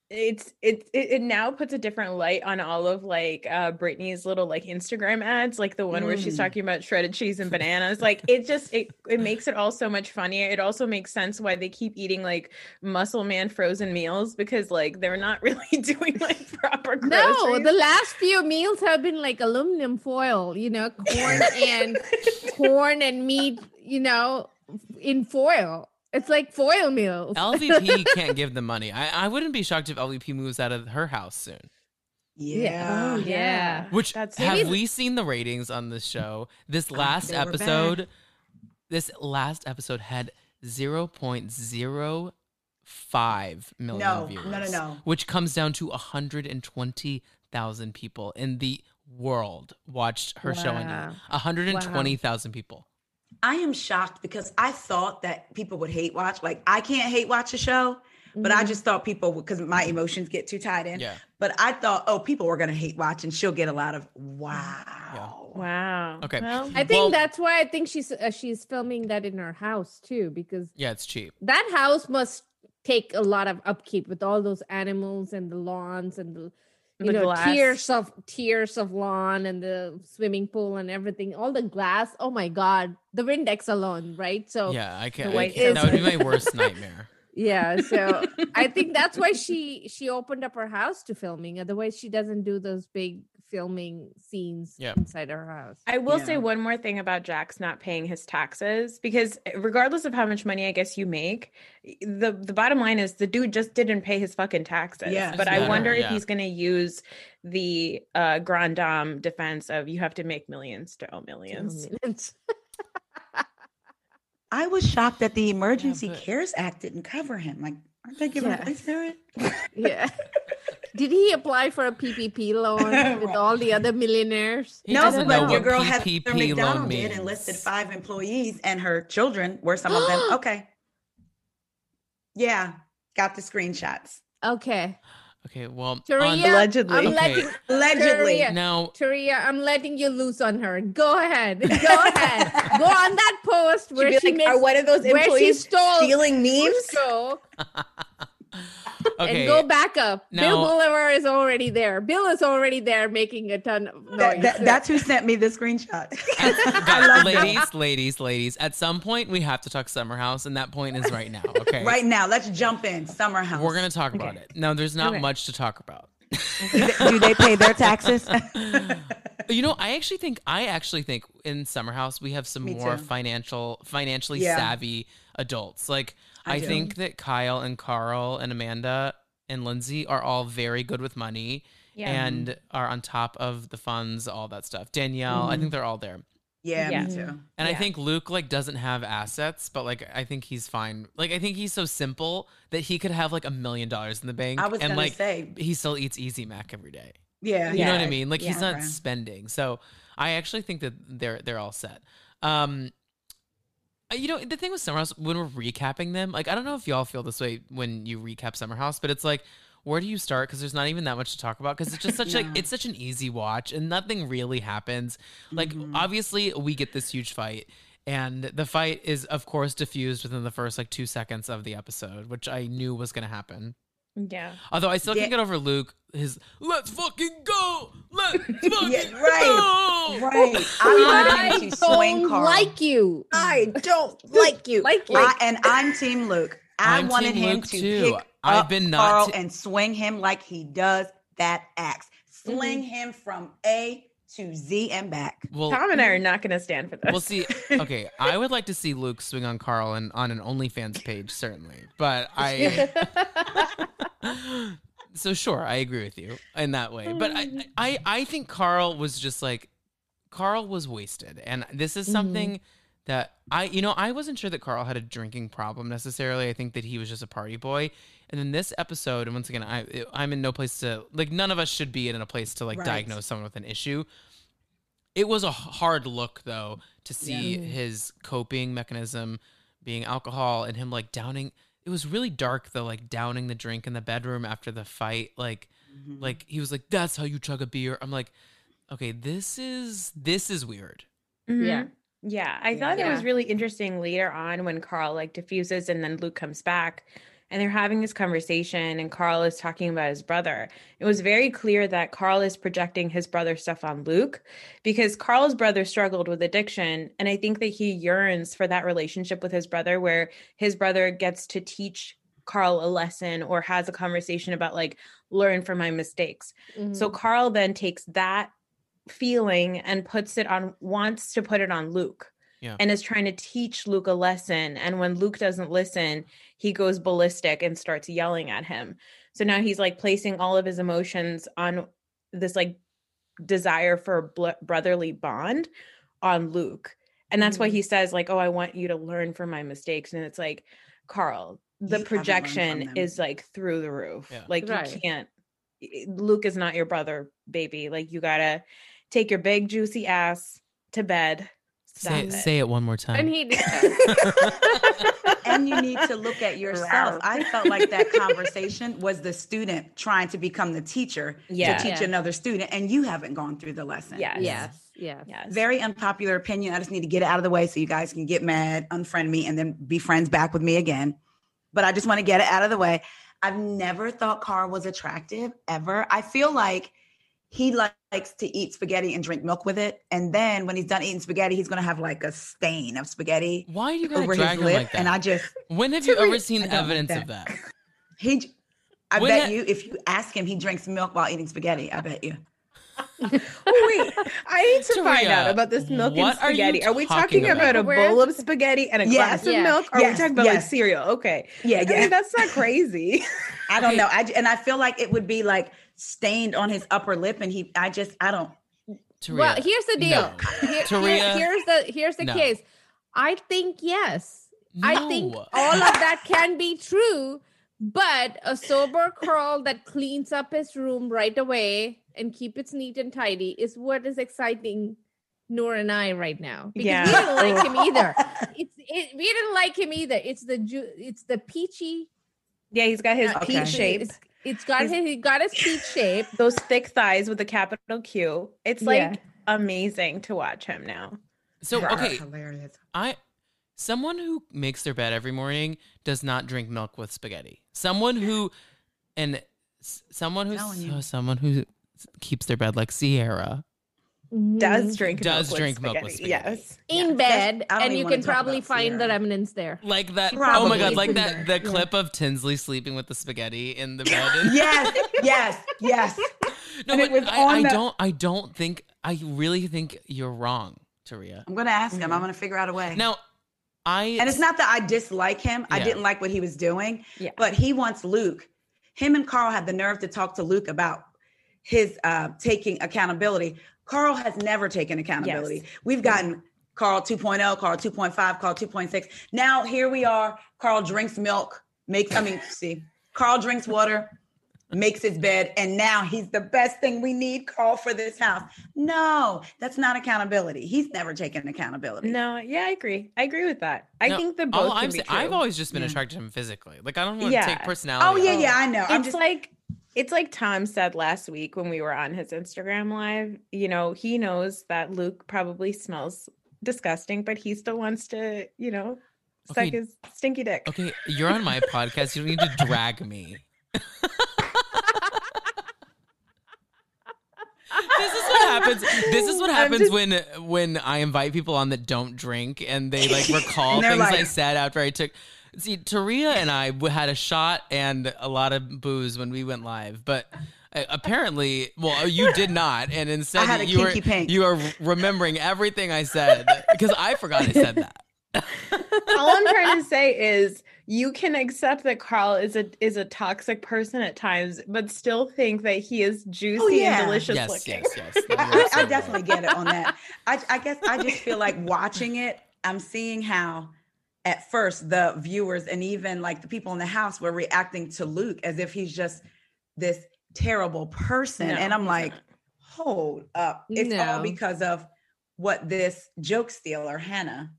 it's it, it it now puts a different light on all of like uh Britney's little like Instagram ads, like the one where she's Mm. talking about shredded cheese and bananas. Like it just it it makes it all so much funnier. It also makes sense why they keep eating like muscle man frozen meals because like they're not really doing like proper No, the last few meals have been like aluminum foil, you know, corn and corn and meat, you know, in foil. It's like foil meals. LVP can't give them money. I, I wouldn't be shocked if LVP moves out of her house soon. Yeah. Oh, yeah. Which That's- have Maybe- we seen the ratings on this show? This last they were bad. episode, this last episode had zero point zero five million No, viewers. no, no, no. Which comes down to hundred and twenty thousand people in the world watched her show on Wow. YouTube. hundred and twenty thousand people. I am shocked because I thought that people would hate watch. Like I can't hate watch a show, but I Mhm. just thought people because my emotions get too tied in. Yeah. But I thought, oh, people were gonna hate watch, and she'll get a lot of wow. wow. Okay. Well, I think Well- that's why I think she's uh, she's filming that in her house too, because Yeah, it's cheap. that house must take a lot of upkeep with all those animals and the lawns and the you The know glass. tiers of tiers of lawn and the swimming pool and everything all the glass oh my god the windex alone right so Yeah, I can. The I white can- that would be my worst nightmare. yeah so i think that's why she she opened up her house to filming otherwise she doesn't do those big filming scenes Yeah. inside our house I will Yeah. say one more thing about Jax's not paying his taxes because eh, regardless of how much money I guess you make, the the bottom line is the dude just didn't pay his fucking taxes. Yeah. but I matter, wonder if he's going to use the uh grand dame defense of you have to make millions to owe millions. Millions. I was shocked that the Emergency but- CARES Act didn't cover him. Like, aren't they giving Yeah. place for it? yeah did he apply for a ppp loan with all the other millionaires He no, but know your what girl Heather PPP loan McDonald did and listed five employees, and her children were some of them. Okay. Yeah, got the screenshots. okay Okay, well, Taria, on, Allegedly. I'm Okay. letting Allegedly. Taria, now Taria, I'm letting you loose on her. Go ahead. Go ahead. Go on that post She'd where be she like, makes are one of those where she employees stole stealing memes? Cusco okay, and go back up. Bill Now- Bolivar is already there. Bill is already there making a ton of noise. That- that- that's who sent me the screenshot. Guys, ladies, ladies, ladies. At some point, we have to talk Summer House, and that point is right now. Okay, right now, let's jump in. Summer House. We're gonna talk about Okay. it. No, there's not Okay. much to talk about. do, they, do they pay their taxes? You know, I actually think I actually think in Summer House we have some Me more too. financial, financially Yeah. savvy adults. Like I I, think that Kyle and Carl and Amanda and Lindsay are all very good with money Yeah. and are on top of the funds, all that stuff. Danielle, I Mm-hmm. think they're all there. Yeah, Yeah. me too. And I think Luke like doesn't have assets, but like I think he's fine. Like I think he's so simple that he could have like a million dollars in the bank I was and gonna like say, he still eats Easy Mac every day. yeah, You know what I mean? Like he's not Okay. spending. So I actually think that they're they're all set. Um you know, the thing with Summer House, when we're recapping them, like I don't know if y'all feel this way when you recap Summer House, but it's like where do you start? Because there's not even that much to talk about. Because it's just such No. like it's such an easy watch, and nothing really happens. Like Mhm. obviously, we get this huge fight, and the fight is of course diffused within the first like two seconds of the episode, which I knew was gonna happen. Yeah. Although I still Yeah. can't get over Luke, his "Let's fucking go, let's fucking Yeah, right. go." right. I wanted him to swing don't Carl. like you. I don't like you. Like you. I, and I'm Team Luke. I I'm wanted Team him Luke to too. pick I've up been not Carl t- and swing him like he does that axe. Sling Mm-hmm. him from A to Z and back. Well, Tom and I are mm. not going to stand for this. we'll see. Okay, I would like to see Luke swing on Carl and on an OnlyFans page, certainly. But I, so sure, I agree with you in that way. But I, mm. I, I think Carl was just like, Carl was wasted, and this is something mm-hmm. that I, you know, I wasn't sure that Carl had a drinking problem necessarily. I think that he was just a party boy. And in this episode, and once again, I, I'm in no place to like. None of us should be in a place to like Right. diagnose someone with an issue. It was a hard look though to see Yeah. his coping mechanism being alcohol and him like downing. It was really dark though, like downing the drink in the bedroom after the fight. Like, Mm-hmm. like he was like, "That's how you chug a beer." I'm like, okay, this is this is weird. Mhm. Yeah. Yeah. I Yeah. thought it was really interesting later on when Carl like diffuses and then Luke comes back and they're having this conversation and Carl is talking about his brother. It was very clear that Carl is projecting his brother stuff on Luke because Carl's brother struggled with addiction. And I think that he yearns for that relationship with his brother where his brother gets to teach Carl a lesson or has a conversation about like learn from my mistakes. So Mhm. Carl then takes that feeling and puts it on wants to put it on Luke. Yeah. And is trying to teach Luke a lesson and when Luke doesn't listen, he goes ballistic and starts yelling at him. So now he's like placing all of his emotions on this like desire for a bl- brotherly bond on Luke. And that's why Mhm. he says like, "Oh, I want you to learn from my mistakes." And it's like, "Carl, the You haven't learned from projection is like through the roof. Yeah. Like Right. you can't Luke is not your brother, baby. Like you got to take your big juicy ass to bed. Stop Say it. say it one more time. and he did and you need to look at yourself. I felt like that conversation was the student trying to become the teacher Yeah. to teach Yeah. another student, and you haven't gone through the lesson. Yes. yes, yes. Yes. Very unpopular opinion. I just need to get it out of the way so you guys can get mad, unfriend me, and then be friends back with me again. But I just want to get it out of the way. I've never thought Carl was attractive ever. I feel like he likes to eat spaghetti and drink milk with it. And then when he's done eating spaghetti, he's going to have like a stain of spaghetti Why do you gotta over his drag him lip. like that? and I just, when have you To me, ever seen I like evidence that. of that? he, I When bet ha- you, if you ask him, he drinks milk while eating spaghetti. I bet you. Wait, I need to find out about this milk and what are spaghetti. Are, we talking talking about, about? a bowl of spaghetti and a Yes. glass of Yeah. milk? Or are we talking about like cereal? Okay. Yeah, I yeah. mean, that's not crazy. I don't know. I, and I feel like it would be like stained on his upper lip, and he. I just. I don't. Taria, Well, here's the deal. no. Here- here- Taria, here's the here's the no. case. I think yes. I think all of that can be true, but a sober Carl that cleans up his room right away and keep it neat and tidy is what is exciting Noor and I right now. Because Yeah. we didn't like him either. It's it, we didn't like him either. It's the ju- it's the peachy yeah, he's got his uh, Okay. peach shape. It's, it's got his, he got his peach shape. those thick thighs with the capital Q. It's like Yeah. amazing to watch him now. So okay, hilarious. I someone who makes their bed every morning does not drink milk with spaghetti. Someone who and someone who's Telling someone who keeps their bed like Ciara. Does Mhm. drink Does milk with drink milk with spaghetti. spaghetti. Yes. in Yeah, bed, and you can probably about find the remnants there. Like that. Oh my god! Like that. there, The yeah. clip of Tinsley sleeping with the spaghetti in the bed. Yes, yes, yes. no, and it but was I, on I the- don't. I don't think. I really think you're wrong, Taria. I'm gonna ask him. Mhm. I'm gonna figure out a way. Now, I and it's not that I dislike him. I didn't like what he was doing. Yeah. But he wants Luke. Him and Carl had the nerve to talk to Luke about his uh, taking accountability. Carl has never taken accountability. We've gotten Carl 2.0, Carl 2.5, Carl 2.6. Now here we are. Carl drinks milk, makes, I mean, see, Carl drinks water, makes his bed, and now he's the best thing we need, Carl, for this house. No, that's not accountability. He's never taken accountability. No, yeah, I agree. I agree with that. I No, think the both can I'm be saying, true. I've always just been Yeah. attracted to him physically. Like I don't want to Yeah. take personality. Oh, yeah, yeah, I know. I'm just like it's like Tom said last week when we were on his Instagram live. You know, he knows that Luke probably smells disgusting, but he still wants to, you know, suck Okay. his stinky dick. Okay, you're on my podcast. You don't need to drag me. this is what happens. This is what happens just- when when I invite people on that don't drink and they like recall things I said after I took. See, Taria and I had a shot and a lot of booze when we went live, but. uh, Apparently, well, you did not, and instead I had a you were pink. you are remembering everything I said because I forgot I said that. All I'm trying to say is you can accept that Carl is a is a toxic person at times, but still think that he is juicy Oh, yeah. and delicious yes, looking. yes, yes, No, I, I, I definitely get it on that. I, I guess I just feel like watching it, I'm seeing how at first the viewers and even like the people in the house were reacting to Luke as if he's just this terrible person. No, and I'm like, not. hold up. It's all because of what this joke stealer, Hannah,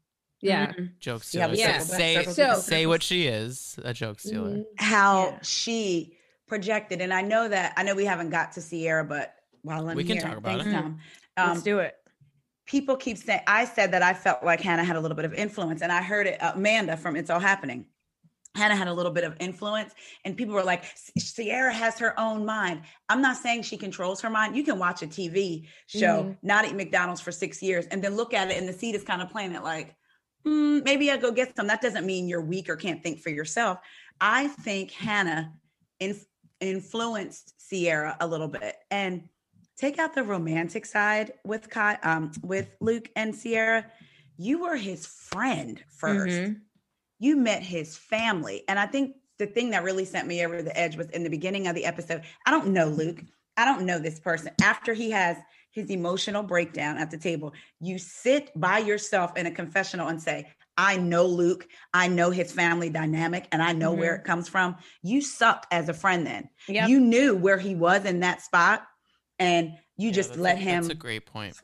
Yeah. Mhm. joke stealer. a Say, circle, say, circle, So- say what she is, a joke stealer. Mhm. how Yeah. she projected. And I know that I know we haven't got to Ciara, but while I'm We can here, talk about thanks, it. Tom. Let's Um, do it. People keep saying I said that I felt like Hannah had a little bit of influence, and I heard it Amanda from It's All Happening. Hannah had a little bit of influence, and people were like, Ciara has her own mind. I'm not saying she controls her mind. You can watch a TV show, Mhm. not eat McDonald's for six years, and then look at it, and the seed is kind of playing it like, "Hmm, maybe I go get some. That doesn't mean you're weak or can't think for yourself. I think Hannah inf- influenced Ciara a little bit, and take out the romantic side with Kai, um, with Luke and Ciara. You were his friend 1st Mhm. You met his family, and I think the thing that really sent me over the edge was in the beginning of the episode. I don't know Luke. I don't know this person. After he has his emotional breakdown at the table, you sit by yourself in a confessional and say, I know Luke. I know his family dynamic and I know where it comes from. You sucked as a friend then. Yep. You knew where he was in that spot and you Yeah, just let a, him That's a great point.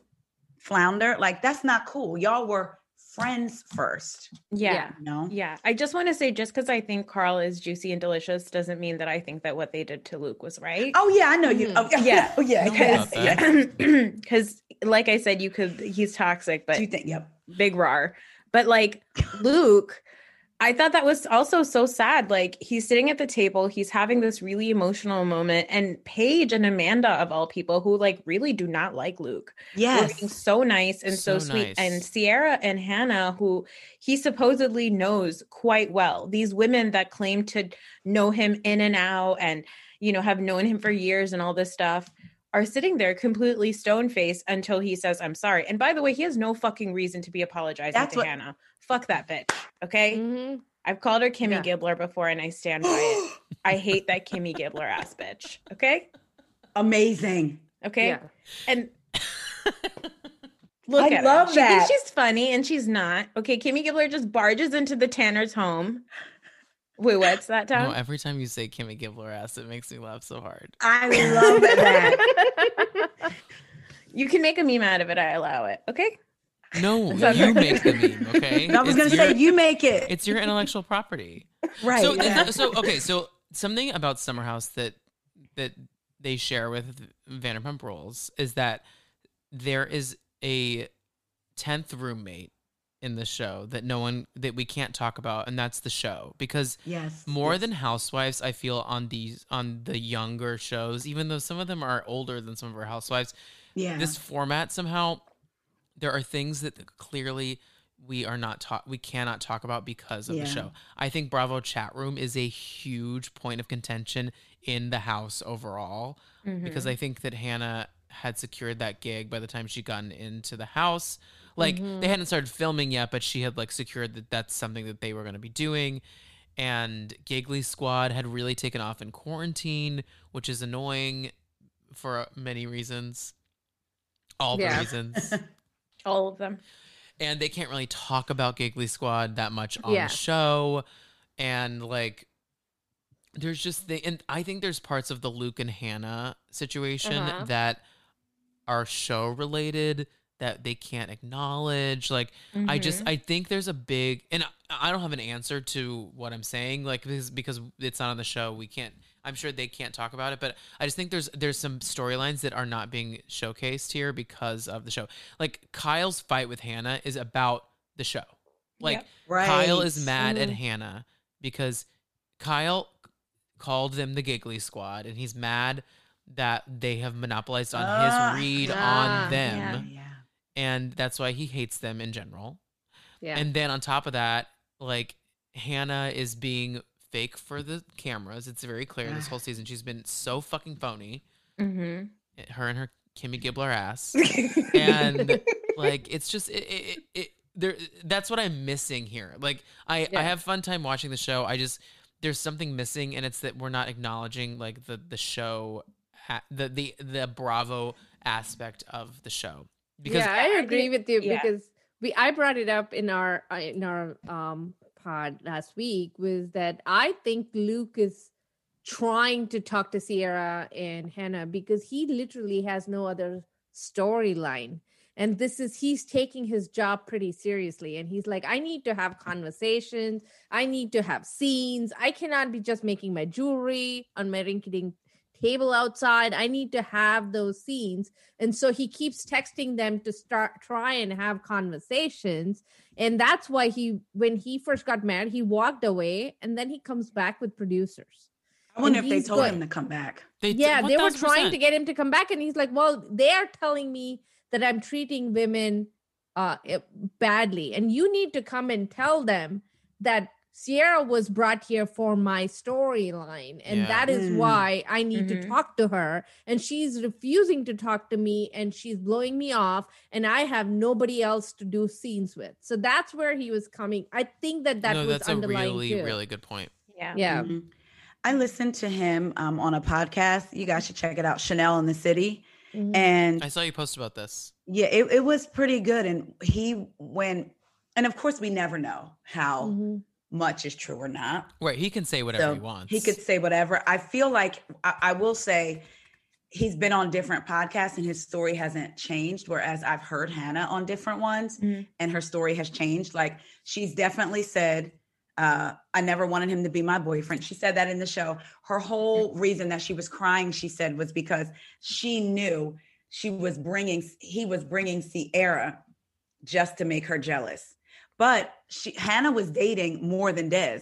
flounder. Like, that's not cool. Y'all were friends first, yeah. you know? Yeah, I just want to say just because I think Carl is juicy and delicious doesn't mean that I think that what they did to Luke was right. Oh, yeah, I know you. Mhm. Oh, yeah. Yeah. Oh, yeah. No, Yes. about yes. that. Because, like I said, you could, he's toxic, but you think, yep. big rar. But like Luke, I thought that was also so sad. Like he's sitting at the table, he's having this really emotional moment, and Paige and Amanda, of all people, who like really do not like Luke, Yes. being so nice and so, So sweet. nice. And Ciara and Hannah, who he supposedly knows quite well, these women that claim to know him in and out and you know have known him for years and all this stuff are sitting there completely stone faced until he says, I'm sorry. And by the way, he has no fucking reason to be apologizing That's to what- Hannah. Fuck that bitch. Okay. Mhm. I've called her Kimmy Yeah. Gibbler before and I stand by it. I hate that Kimmy Gibbler ass bitch. Okay. Amazing. Okay. Yeah. And look I at love her. She thinks she's funny and she's not. Okay. Kimmy Gibbler just barges into the Tanner's home. Wait, what's that, No, every time you say Kimmy Gibbler ass, it makes me laugh so hard. I love that. you can make a meme out of it. I allow it. Okay. No, you okay. make the meme, okay? I was It's going to your- say, you make it. it's your intellectual property. right. So, yeah. so okay, so something about Summer House that that they share with Vanderpump Rules is that there is a tenth roommate in the show that no one that we can't talk about, and that's the show because yes. more yes. than Housewives, I feel on these on the younger shows, even though some of them are older than some of our Housewives, yeah. this format somehow there are things that clearly we are not taught we cannot talk about because of Yeah. the show. I think Bravo chat room is a huge point of contention in the house overall because Mhm. I think that Hannah had secured that gig by the time she gotten into the house. Like Mm-hmm. they hadn't started filming yet, but she had like secured that that's something that they were going to be doing. And Giggly Squad had really taken off in quarantine, which is annoying for many reasons. All the reasons. all of them. and they can't really talk about Giggly Squad that much on Yeah. the show, and like. There's just the and I think there's parts of the Luke and Hannah situation Uh-huh. that are show related that they can't acknowledge. Like I just Mhm. I think there's a big and I- I don't have an answer to what I'm saying like because because it's not on the show we can't I'm sure they can't talk about it but I just think there's there's some storylines that are not being showcased here because of the show. Like Kyle's fight with Hannah is about the show. Like Yep. Right. Kyle is mad at Mhm. Hannah because Kyle called them the Giggly Squad and he's mad that they have monopolized on his read ah, on them yeah. Yeah. And that's why he hates them in general. Yeah. And then on top of that, like Hannah is being fake for the cameras. It's very clear this whole season she's been so fucking phony. Mhm. Her and her Kimmy Gibbler ass. And like it's just it, it, it, there that's what I'm missing here. Like I I have fun time watching the show. I just there's something missing and it's that we're not acknowledging like the the show the the the Bravo aspect of the show. Because yeah, I agree with you yeah. because we I brought it up in our uh, in our um pod last week was that I think Luke is trying to talk to Ciara and Hannah because he literally has no other storyline. And this is he's taking his job pretty seriously. And he's like, I need to have conversations. I need to have scenes. I cannot be just making my jewelry on my rinky table outside. I need to have those scenes. And so he keeps texting them to start try and have conversations. And that's why he when he first got married, he walked away and then he comes back with producers. I wonder And if they told good. him to come back. they yeah, they were trying 1000%. to get him to come back and he's like, "Well, they're telling me that I'm treating women uh badly and you need to come and tell them that Ciara was brought here for my storyline and Yeah. that is Mm. why I need to Mhm. talk to her and she's refusing to talk to me and she's blowing me off and I have nobody else to do scenes with. So that's where he was coming. I think that that no, was that's a really, too. really good point. Yeah. yeah. Mhm. I listened to him um, on a podcast. You guys should check it out, Chanel in the City. Mhm. And I saw you post about this. yeah, it, it was pretty good. And he when and of course we never know how Mhm. Much is true or not. Right, he can say whatever So he wants. He could say whatever. I feel like I, I will say he's been on different podcasts and his story hasn't changed. Whereas I've heard Hannah on different ones Mhm. and her story has changed. Like she's definitely said, uh, I never wanted him to be my boyfriend. She said that in the show. Her whole reason that she was crying, she said, was because she knew she was bringing, he was bringing Ciara just to make her jealous. But she, Hannah was dating more than Des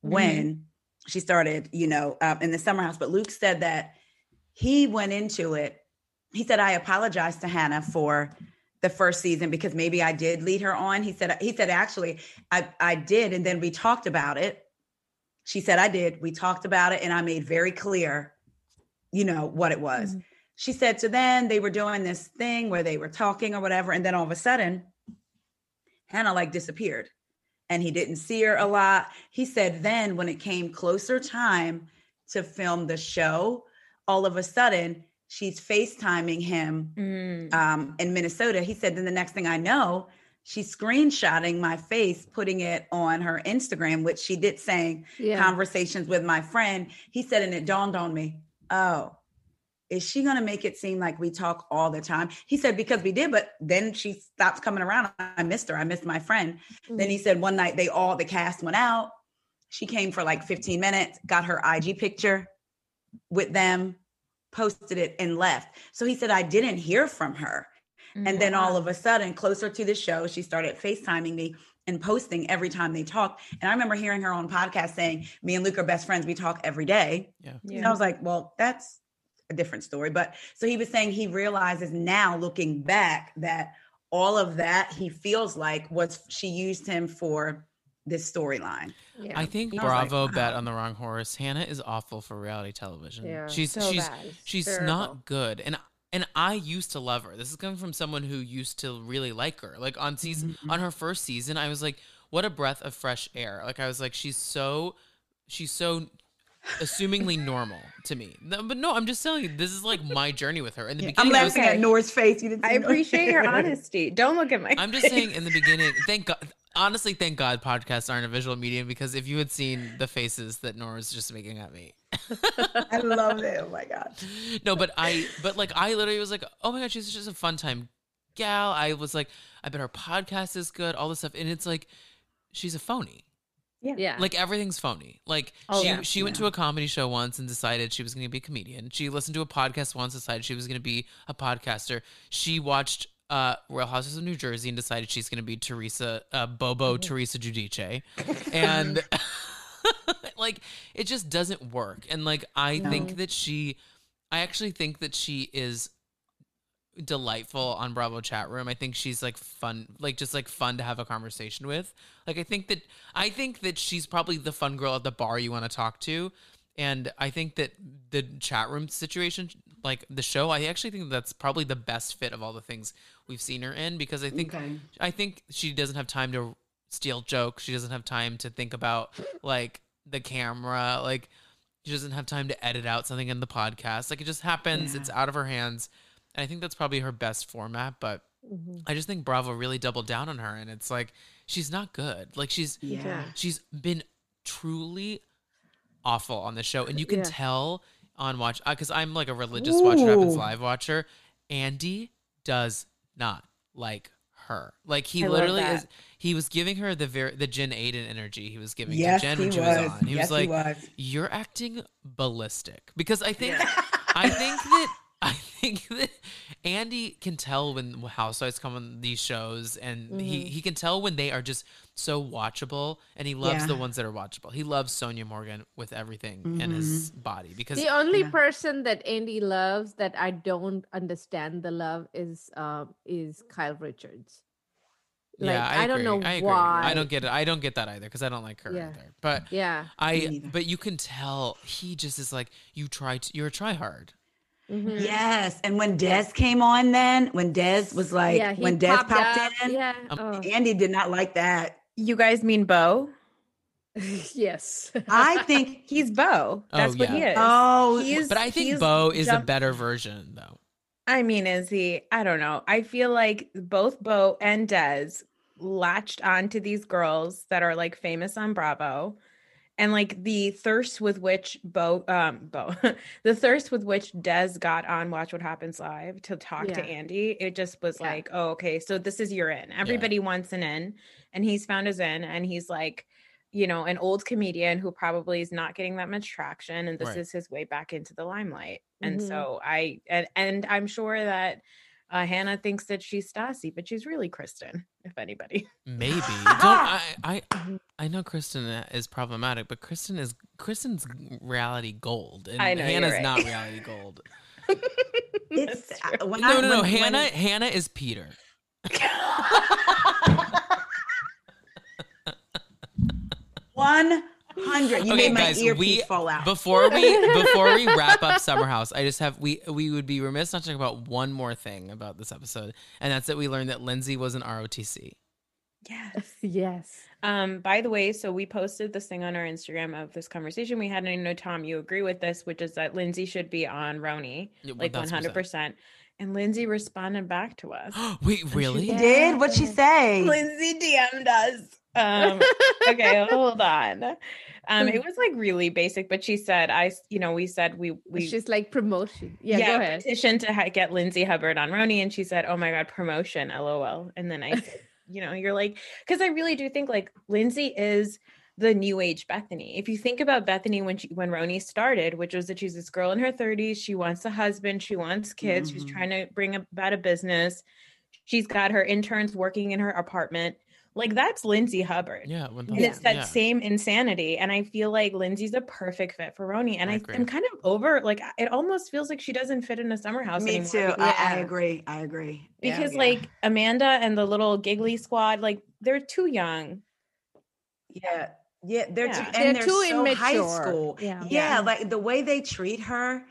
when she started, you know, uh, in the summer house. But Luke said that he went into it. He said, I apologize to Hannah for the first season because maybe I did lead her on. He said, he said, actually, I, I did. And then we talked about it. She said, I did. We talked about it and I made very clear, you know, what it was. Mhm. She said, so then they were doing this thing where they were talking or whatever. And then all of a sudden, Hannah like disappeared and he didn't see her a lot. He said, then when it came closer time to film the show, all of a sudden she's FaceTiming him Mm. um, in Minnesota. He said, then the next thing I know, she's screenshotting my face, putting it on her Instagram, which she did saying Yeah. conversations with my friend. He said, and it dawned on me, oh, is she going to make it seem like we talk all the time? He said, because we did, but then she stopped coming around. I missed her. I missed my friend. Then he mm-hmm. said one night they all, the cast went out. She came for like 15 minutes, got her IG picture with them, posted it, and left. So he said, I didn't hear from her. And then all of a sudden, closer to the show, she started FaceTiming me and posting every time they talk. And I remember hearing her on podcast saying, Me and Luke are best friends. We talk every day. Yeah. And I was like, Well, that's a different story. But so he was saying he realizes now, looking back, that all of that he feels like was she used him for this storyline. yeah. I think I like, Bravo bet on the wrong horse. Hannah is awful for reality television. Yeah, she's so she's bad. She's terrible. not good. And and I used to love her. This is coming from someone who used to really like her. Like on season Mm-hmm. on her first season, I was like, what a breath of fresh air. Like I was like, she's so she's so assumingly normal to me. No, but no, I'm just telling you, this is like my journey with her. In the I'm beginning, I'm laughing at Nora's face. You didn't. I appreciate your honesty. Don't look at my. I'm just saying in the beginning, thank God. Honestly, thank God podcasts aren't a visual medium because if you had seen the faces that Nora was just making at me. I love it. Oh my god. no, but I, but like, I literally was like, oh my God, she's just a fun time gal. I was like, I bet her podcast is good, all this stuff. And it's like, she's a phony. Yeah. Like everything's phony. Like Oh, she yeah. she went Yeah. to a comedy show once and decided she was going to be a comedian. She listened to a podcast once, and decided she was going to be a podcaster. She watched uh, Real Houses of New Jersey and decided she's going to be Teresa uh, Bobo Teresa Giudice, and like it just doesn't work. And like I No. think that she, I actually think that she is delightful on Bravo chat room. I think she's like fun, like just like fun to have a conversation with. Like I think that I think that she's probably the fun girl at the bar you want to talk to. And I think that the chat room situation, like the show, I actually think that's probably the best fit of all the things we've seen her in because I think Okay. I think she doesn't have time to steal jokes. She doesn't have time to think about like the camera. Like she doesn't have time to edit out something in the podcast. Like it just happens. Yeah. It's out of her hands. And I think that's probably her best format. But Mhm. I just think Bravo really doubled down on her, and it's like she's not good. Like she's Yeah. she's been truly awful on the show, and you can Yeah. tell on watch because I'm like a religious Watch What Happens Ooh. live watcher. Andy does not like her. Like he I literally is. He was giving her the very the Jen Aydin energy he was giving Yes, to Jen he when she was. was on. He yes, was like, he was. "You're acting ballistic," because I think I think that I think that Andy can tell when housewives come on these shows, and he he can tell when they are just so watchable, and he loves Yeah. the ones that are watchable. He loves Sonja Morgan with everything in his body because The only Yeah. person that Andy loves that I don't understand the love is um is Kyle Richards. Like yeah, I, I, don't know I agree. why. I don't get it. I don't get that either because I don't like her Yeah. either. But Yeah. I but you can tell he just is like you try to you're a try hard. Mhm. Yes, and when Des came on, then when Des was like, yeah, when Des popped, up, in, Yeah. Um, oh, Andy did not like that. You guys mean Bo? yes. I think. He's Bo. Oh, That's what he yeah. is. Oh, He's- But I think Bo is a better version though. I mean, is he? I don't know. I feel like both Bo and Des latched onto these girls that are like famous on Bravo. And like the thirst with which Bo, um, Bo, the thirst with which Des got on Watch What Happens Live to talk to Andy, it just was Yeah. like, oh, okay, so this is your in. Everybody wants an in, and he's found his in, and he's like, you know, an old comedian who probably is not getting that much traction, and this Right. is his way back into the limelight. And Mhm. so I, and, and I'm sure that uh, Hannah thinks that she's Stassi, but she's really Kristen, if anybody. Maybe. Don't I, I. I know Kristen is problematic, but Kristen is Kristen's reality gold, and I know, Hannah's right. not reality gold. it's uh, when no, I, no, no. when- when- Hannah Hannah is Peter. One hundred. You Okay, made my guys, earpiece we- fall out. Before we before we wrap up Summer House, I just have we we would be remiss not to talk about one more thing about this episode, and that's that we learned that Lindsay was an ROTC. yes. yes. Um, by the way, so we posted this thing on our Instagram of this conversation we had, and I know Tom, you agree with this, which is that Lindsay should be on RHONY, Yeah, like hundred percent. And Lindsay responded back to us. Wait, really? She did. What'd she say? Lindsay DM'd us. Um, okay, hold on. Um, it was like really basic, but she said, "I, you know, we said we we She's like promotion. Yeah, go ahead. petition to ha- get Lindsay Hubbard on RHONY, and she said, "Oh my god, promotion, lol." And then I, said, you know, you're like, because I really do think like Lindsay is the new age Bethenny. If you think about Bethenny when she when RHONY started, which was that she's this girl in her 30s, she wants a husband, she wants kids, she's Mhm. trying to bring about a business. She's got her interns working in her apartment. Like that's Lindsay Hubbard. Yeah, one And it's that yeah. same insanity. And I feel like Lindsay's a perfect fit for RHONY. And I I, agree. am kind of over, like, it almost feels like she doesn't fit in a summer house Me anymore. too. because- I, I agree. I agree. Because, yeah. like, Amanda and the little giggly squad, like, they're too young. yeah, yeah, they're Yeah. too, They're they're, too so high school. Yeah. yeah, like the way they treat her.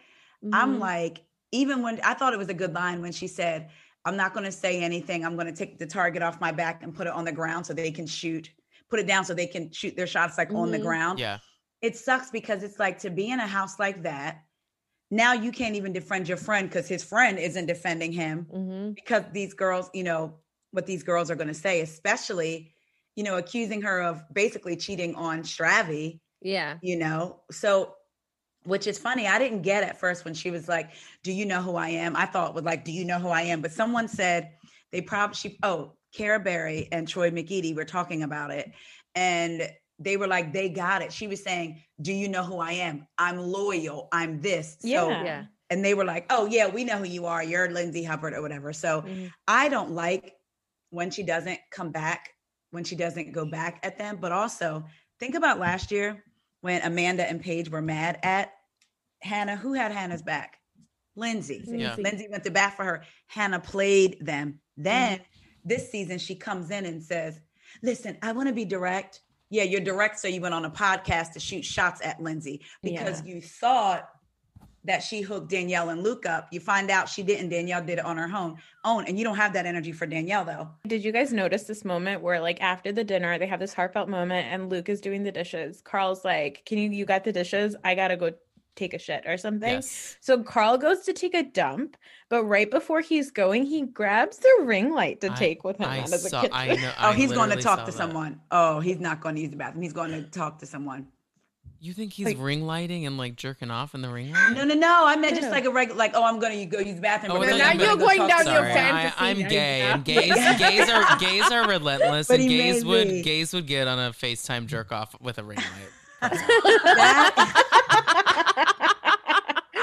I'm Mhm. like, even when I thought it was a good line when she said, I'm not going to say anything. I'm going to take the target off my back and put it on the ground so they can shoot, put it down so they can shoot their shots like on the Mhm. ground. Yeah. it sucks because it's like to be in a house like that. Now you can't even defend your friend because his friend isn't defending him Mhm. because these girls, you know, what these girls are going to say, especially, you know, accusing her of basically cheating on Stravy, Yeah. you know. So, which is funny. I didn't get at first when she was like, "Do you know who I am?" I thought was like, "Do you know who I am?" But someone said they probably she oh, Cara Berry and Troy McEady were talking about it, and they were like, "They got it." She was saying, "Do you know who I am? I'm loyal. I'm this." So, Yeah. Yeah. and they were like, "Oh yeah, we know who you are. You're Lindsay Hubbard or whatever." So Mhm. I don't like when she doesn't come back, when she doesn't go back at them. But also think about last year when Amanda and Paige were mad at Hannah. Who had Hannah's back? Lindsay. Yeah. Lindsay. Went to bat for her. Hannah played them. Then this season she comes in and says, "Listen, I want to be direct." Yeah, you're direct, so you went on a podcast to shoot shots at Lindsay because you thought that she hooked Danielle and Luke up. You find out she didn't. Danielle did it on her own. Own, and you don't have that energy for Danielle though. Did you guys notice this moment where like after the dinner they have this heartfelt moment and Luke is doing the dishes. Carl's like, "Can you you got the dishes? I got to go take a shit or something." Yes. So Carl goes to take a dump, but right before he's going, he grabs the ring light to I- take with him I out of the saw. kitchen. I know. Oh, he's going to talk to that. someone. Oh, he's not going to use the bathroom. He's going to talk to someone. You think he's Like- ring lighting and like jerking off in the ring light? No, no, no. I meant just like a regular, like, oh, I'm going to go use the bathroom. Oh, but I then thought I'm you gonna meant- go You're talk going to down your Sorry, someone. fantasy I, I'm gay, and gays, gays are gays are relentless, But and gays would me. gays would get on a FaceTime jerk off with a ring light.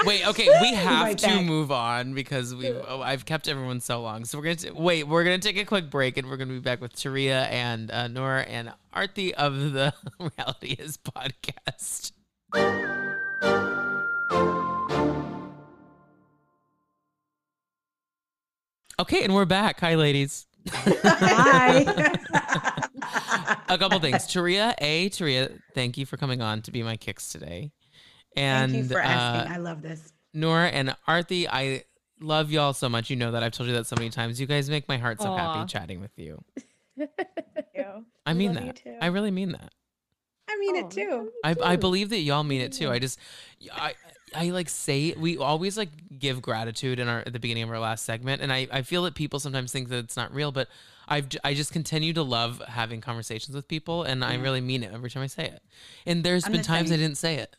Wait, okay, we have right to back. move on because we oh, I've kept everyone so long. So we're gonna t- wait. We're gonna take a quick break, and we're gonna be back with Taria and uh, Noor and Arthi of the Reality Is podcast. Okay, and we're back. Hi, ladies. Hi. a couple things. Taria, A, Taria, thank you for coming on to be my Kix today. And Thank you for asking. uh, I love this. Noor and Arthi, I love y'all so much. You know that I've told you that so many times. You guys make my heart so Aw. happy chatting with you. Yeah. I mean love you that. too. I really mean that. I mean Oh, it too. I, I believe that y'all mean it too. I just I I like say we always like give gratitude in our at the beginning of our last segment, and I I feel that people sometimes think that it's not real, but I've j- I just continue to love having conversations with people, and I really mean it every time I say it. And there's I'm been the times I didn't say it.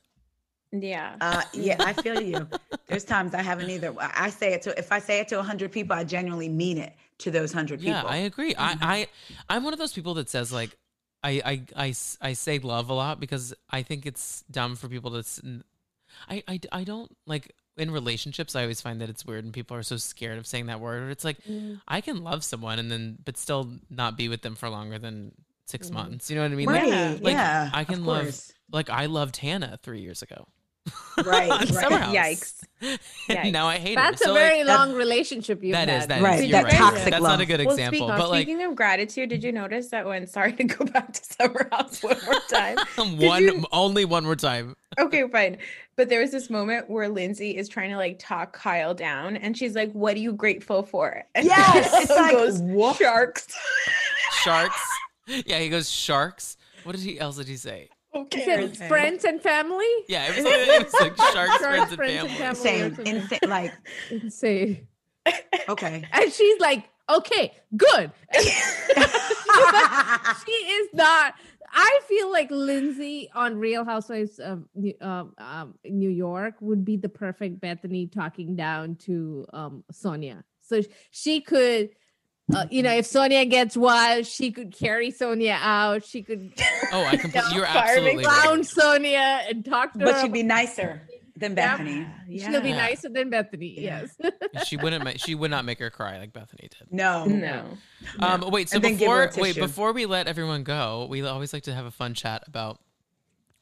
Yeah. Uh, yeah, I feel you. There's times I haven't either. I I say it to if I say it to 100 people, I genuinely mean it to those 100 people. Yeah, I agree. Mhm. I, I I'm one of those people that says like I, I I I say love a lot because I think it's dumb for people to I I I don't like in relationships I always find that it's weird and people are so scared of saying that word. It's like Mm. I can love someone and then but still not be with them for longer than 6 Mhm. months. You know what I mean? right. Like, Yeah. like, yeah. I can love- like I loved Hannah 3 years ago. Right, right. Yikes. And Yikes. now I hate that. That's a So, like, very that- long relationship you've that had. is that is. Right, You're that right. toxic That's not a good Well, example. speak- but like speaking of gratitude, did you notice that when sorry to go back to Summer House one more time? one you- only one more time. Okay, fine. But there was this moment where Lindsay is trying to like talk Kyle down, and she's like, "What are you grateful for?" And Yes, Kyle it's like, goes, what? sharks. sharks. Yeah, he goes sharks. What did he else did he say? Who He cares? said friends and family. Yeah, it was like, it was like sharks, Sharks, friends, and friends, and family. family. Insane, or insane. Like, Insane. okay. And she's like, okay, good. she is not. I feel like Lindsay on Real Housewives of New, um, um, New York would be the perfect Bethenny talking down to um, Sonja. So she could, uh, you know, if Sonja gets wild, she could carry Sonja out. She could Oh, I completely. You're Fire absolutely me right. clown Sonja and talk to But her. she'd be nicer than Bethenny. Yeah. Bethenny. She'll be Yeah. nicer than Bethenny. Yeah. Yes. She wouldn't. ma- She would not make her cry like Bethenny did. No. No. Um, wait. So And then give her before wait before we let everyone go, we always like to have a fun chat about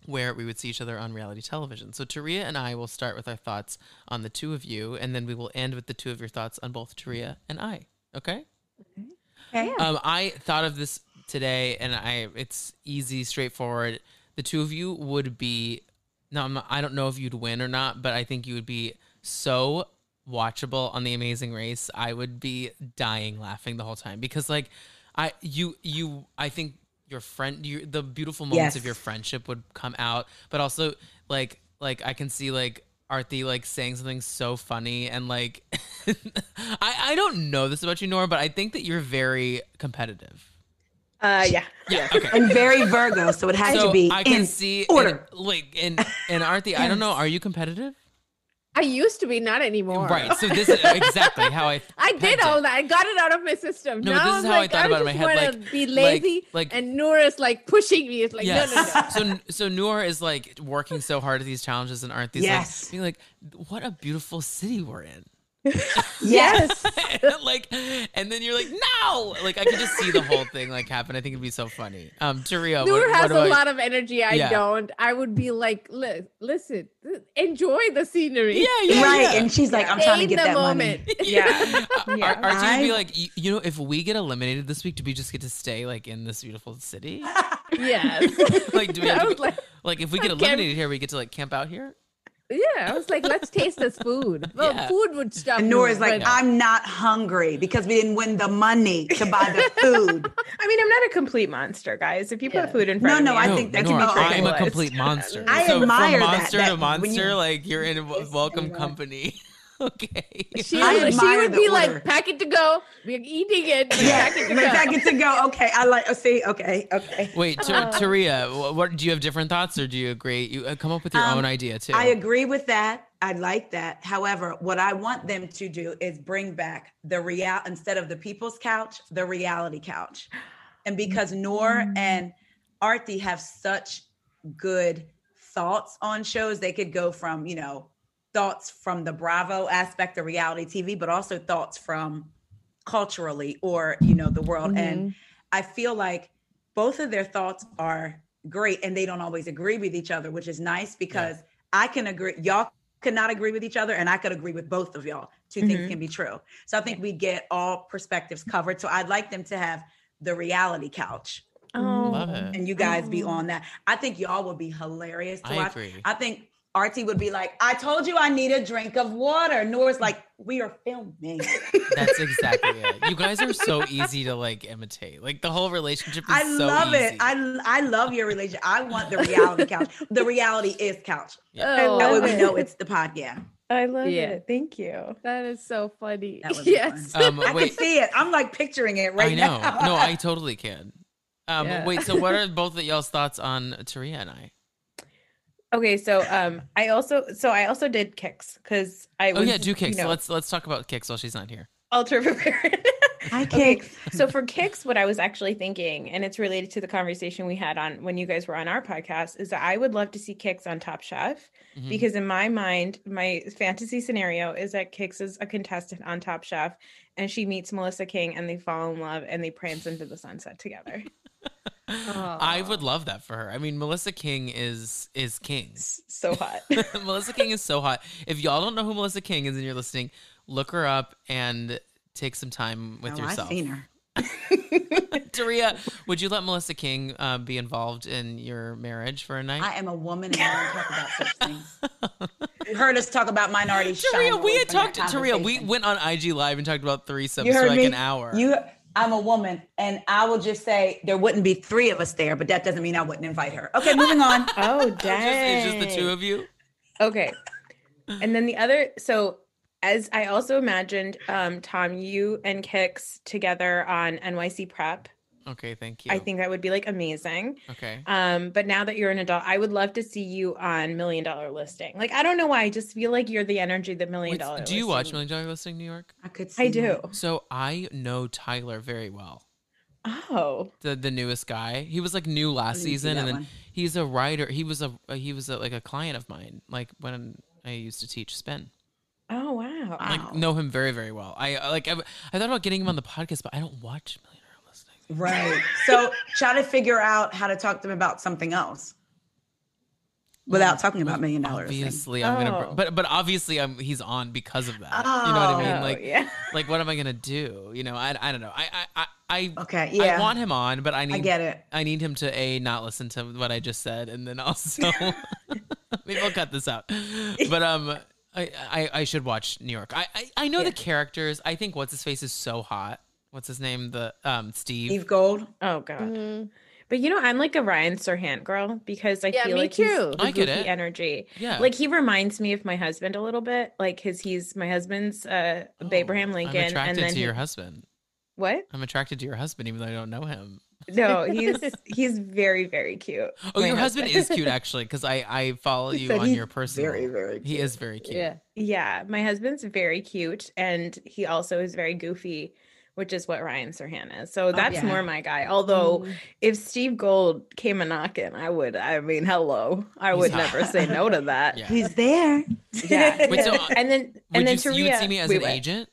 where we would see each other on reality television. So Taria and I will start with our thoughts on the two of you, and then we will end with the two of your thoughts on both Taria and I. Okay. Okay. Um, I thought of this today, and I it's easy, straightforward. The two of you would be. No, I'm not, I don't know if you'd win or not, but I think you would be so watchable on The Amazing Race. I would be dying laughing the whole time because, like, I you you I think your friend you the beautiful moments of your friendship would come out but also like like i can see like Arthi like saying something so funny and like I I don't know this about you Noor but I think that you're very competitive. Uh, yeah. Yeah, okay. and very Virgo, so it had So to be I can in see order. in, like in in Arthi I don't know are you competitive? I used to be, not anymore. Right. So this is exactly how I I did all it. that. I got it out of my system. No, now this I'm is how I like, thought about it in my head, like- be lazy, like- and Noor is like pushing me. It's like, Yes. no, no, no. So so Noor is like working so hard at these challenges and aren't these Yes. like being like what a beautiful city we're in. Yes. like and then you're like no like I could just see the whole thing like happen. I think it'd be so funny. Um Taria, Noor what, has what a lot of energy. I Yeah. don't. I would be like, listen, enjoy the scenery. Yeah, yeah. right. yeah. And she's like, I'm Stay trying to in get the that moment. money. Yeah. Ar- Yeah. Arthi would be like, you, you know, if we get eliminated this week, do we just get to stay like in this beautiful city? yes. like, do we have to was go- like, like, if we get I can't- eliminated here, we get to like camp out here? Yeah. I was like, let's taste this food. Well, Yeah. food would stop. And Noor's like, but- I'm not hungry because we didn't win the money to buy the food. I mean, I'm not a complete monster, guys. If you put Yeah. food in front no, of me, no, no, I'm- think that I can can be be I'm a complete monster. I so admire from that, monster that to when monster, you- like you're in a welcome you are. company. okay. She, I would- she would be order. like, pack it to go. We're eating it. but Yeah, pack it to go. I get to go. Okay, I like. Oh, see, okay, okay. Wait, Tar- Taria, wh- what do you have different thoughts, or do you agree? You uh, come up with your Um, own idea too. I agree with that. I like that. However, what I want them to do is bring back the real instead of the people's couch, the reality couch. And because Noor and Arthi have such good thoughts on shows, they could go from, you know, thoughts from the Bravo aspect of reality TV, but also thoughts from culturally or, you know, the world. And I feel like both of their thoughts are great and they don't always agree with each other, which is nice because I can agree. Y'all could not agree with each other, and I could agree with both of y'all. 2 things Mhm. can be true. So I think we get all perspectives covered. So I'd like them to have the reality couch Oh, Love it. and you guys be Oh. on that. I think y'all would be hilarious to I watch. agree. I think Arthi would be like, I told you I need a drink of water. Noor's like, we are filming. That's exactly it. You guys are so easy to like imitate. Like the whole relationship is I so love it. I I love your relationship. I want the reality couch. The reality is couch. Oh, That way we know it's the pod. Yeah. I love Yeah. it. Thank you. that is so funny. That would yes. um, I can see it. I'm like picturing it right I know. now. no, I totally can. Um, Yeah. Wait, so what are both of y'all's thoughts on Taria and I? Okay, so um, I also so I also did Kix because I Oh yeah, do Kix. You know, Let's let's talk about Kix while she's not here. ultra prepared. I Okay, so for Kix, what I was actually thinking, and it's related to the conversation we had on when you guys were on our podcast, is that I would love to see Kix on Top Chef Mhm. because in my mind, my fantasy scenario is that Kix is a contestant on Top Chef, and she meets Melissa King, and they fall in love, and they prance into the sunset together. I would love that for her. I mean, Melissa King is is king. So hot. Melissa King is so hot. If y'all don't know who Melissa King is and you're listening, look her up and take some time with Oh, I've yourself. seen her. Taria, would you let Melissa King uh, be involved in your marriage for a night? I am a woman and I don't talk about such things. You heard us talk about minority. Taria, shying we had talked. Taria, we went on IG Live and talked about threesomes for like me. an hour. You, I'm a woman, and I will just say there wouldn't be three of us there, but that doesn't mean I wouldn't invite her. Okay, moving on. oh, It's just, dang! it's just the two of you. Okay. And then the other, so as I also imagined, um, Tom, you and Kix together on NYC Prep. Okay, thank you. I think that would be like amazing. Okay. Um, but now that you're an adult, I would love to see you on Million Dollar Listing. Like, I don't know why, I just feel like you're the energy that Million Wait, Dollar. do you watch Million Dollar Listing New York? I could. See I do. that. So I know Tyler very well. Oh, The the newest guy. He was like new last season, that and then one. he's a writer. He was a he was a, like a client of mine. Like when I used to teach spin. oh wow. Wow. Like know him very very well. I I- like I, I thought about getting him on the podcast, but I don't watch Million Dollar Listing. Right. So try to figure out how to talk to them about something else without talking about million dollars. Obviously, I'm gonna. Oh. But but obviously, I'm he's on because of that. you know what I mean? Oh, Like yeah. like what am I gonna do? You know, I, I don't know. I I I I, Okay. Yeah. I want him on, but I need I get it. I need him to a not listen to what I just said, and then also maybe I'll cut this out. But um, I I, I should watch New York. I I, I know Yeah. the characters. I think what's his face is so hot. What's his name? The um Steve. Steve Gold. Oh god. Mhm. But you know, I'm like a Ryan Serhant girl because I Yeah, feel me like he's too. the I get goofy it. energy. Yeah. Like he reminds me of my husband a little bit. Like his he's my husband's uh Oh, Abraham Lincoln I'm attracted and then to he- your husband. what? I'm attracted to your husband, even though I don't know him. No, he's he's very very cute. Oh, your husband is cute, actually, because I I follow you said on your personal. very, very He is very cute. Yeah. Yeah, my husband's very cute and he also is very goofy, which is what Ryan Serhant is. So that's yeah. more my guy. Although Mm. if Steve Gold came a knocking, I would I mean, hello. I would He's hot. never say no to that. Yeah. He's there. Yeah. Wait, so, uh, and then Would and then you, you would see me as wait, an what? agent?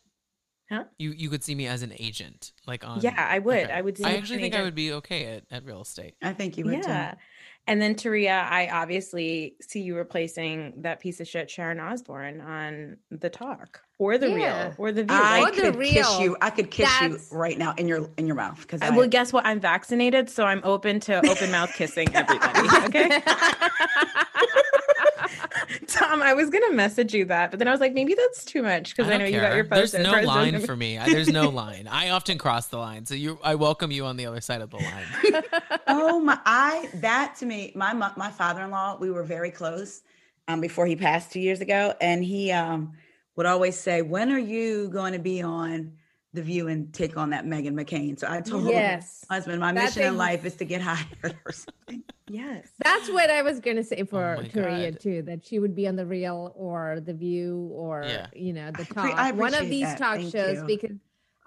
Huh? You you could see me as an agent, like on. Yeah, I would. Okay. I would see I you actually as an think I would be okay at, at real estate. I think you would Yeah. too. And then Taria, I obviously see you replacing that piece of shit Sharon Osbourne on the talk or the Yeah. real or the view. I Or the could kiss you. I could kiss you right now in your in your mouth because I well, guess what? I'm vaccinated, so I'm open to open mouth kissing everybody. Okay. Tom, I was gonna message you that, but then I was like, maybe that's too much because I, don't know you got your post. There's no line for me. There's no line. I often cross the line, so you. I welcome you on the other side of the line. oh my i that to me my my father-in-law we were very close um before he passed two years ago and he um would always say when are you going to be on the view and take on that meghan mccain so i told yes. my husband my That mission in life is to get hired or something Yes. That's what I was gonna say for Oh my Taria God. too, that she would be on the real or the view or Yeah. you know, the I appre- talk. I One of these that. talk Thank shows you. because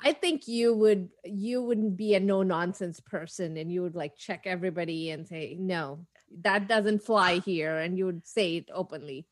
I think you would you wouldn't be a no nonsense person and you would like check everybody and say, No, that doesn't fly here and you would say it openly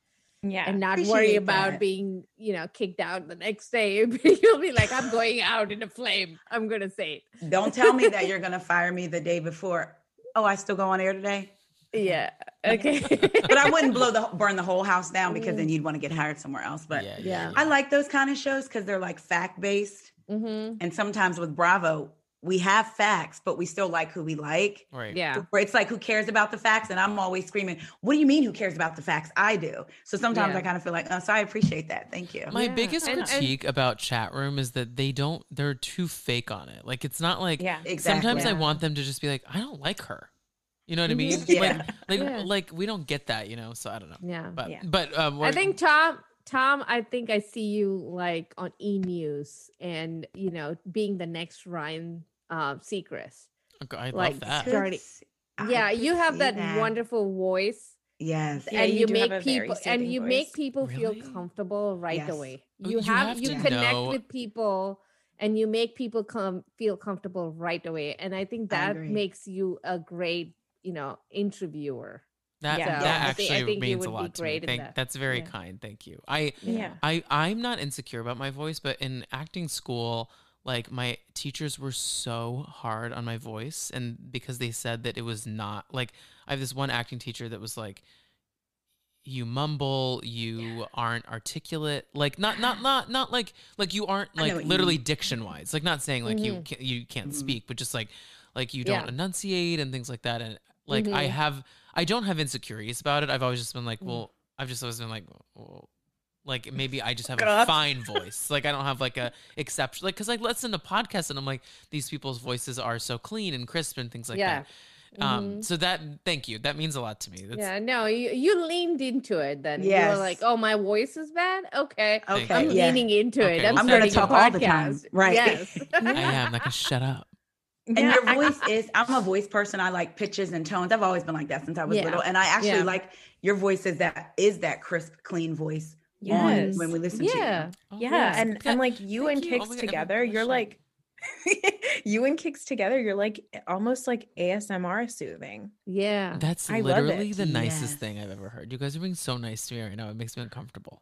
Yeah. and not worry about that. being, you know, kicked out the next day. You'll be like, I'm going out in a flame. I'm gonna say it. don't tell me that you're going to fire me the day before oh i still go on air today Yeah. Okay. but i wouldn't blow the burn the whole house down because then you'd want to get hired somewhere else but yeah, yeah. i like those kind of shows because they're like fact based hmm and sometimes with bravo we have facts but we still like who we like Right. Yeah. where it's like who cares about the facts and i'm always screaming what do you mean who cares about the facts i do so sometimes Yeah. i kind of feel like oh so i appreciate that thank you My Yeah, biggest and- and- critique about chat room is that they don't. They're too fake on it. Like it's not like. yeah. exactly Sometimes I want them to just be like, I don't like her. You know what I mean? Mhm. Yeah. Like, like, Yeah. like we don't get that. You know. So I don't know. Yeah. But Yeah. but um, I think Tom, Tom, I think I see you like on E News and you know being the next Ryan uh, Seacrest. I love that. Starting- Yeah, you have see that, wonderful voice, yes Yeah, and you you, make have a very people and soothing you make voice. people feel comfortable right Yes. away. Oh, You you have, have you connect know- with people, and you make people come feel comfortable right away. And I think that agree. makes you a great, you know, interviewer. That Yeah. that So I think- I actually think you means a would be lot to me. Thank, that. That's very Yeah. kind. Thank you. I Yeah. I I'm not insecure about my voice, but in acting school, like my teachers were so hard on my voice, and because they said that it was not like I have this one acting teacher that was like, you mumble, you aren't articulate, like not not not not like like you aren't like literally diction wise, like not saying like you Mhm. can, you can't Mhm. speak, but just like like you don't Yeah. enunciate and things like that, and like I Mhm. have I don't have insecurities about it. I've always just been like, Mm. well, I've just always been like, well, like maybe I just have Fuck a fine voice. Like I don't have like a exception. Like because I listen to podcasts and I'm like, these people's voices are so clean and crisp and things like yeah. that. Um, Mhm. so that thank you. That means a lot to me. That's, yeah, no, you you leaned into it. Then you were like, "Oh, my voice is bad. Okay, okay I'm yeah leaning into Okay, it. I'm, well, I'm gonna a talk all the time, podcast." right. Yes. I am like, shut up. And Yeah, your I- voice is i'm a voice person i like pitches and tones i've always been like that since i was Yeah. little and i actually Yeah. like your voice is that is that crisp clean voice on Yes. when we listen to you yeah. Oh, yeah, Yeah. and God, and like you thank and you. Kix Oh God, I have a together, you're like you and Kix together, you're like almost like ASMR soothing. Yeah. That's I literally the nicest Yes. thing I've ever heard. You guys are being so nice to me right now. It makes me uncomfortable.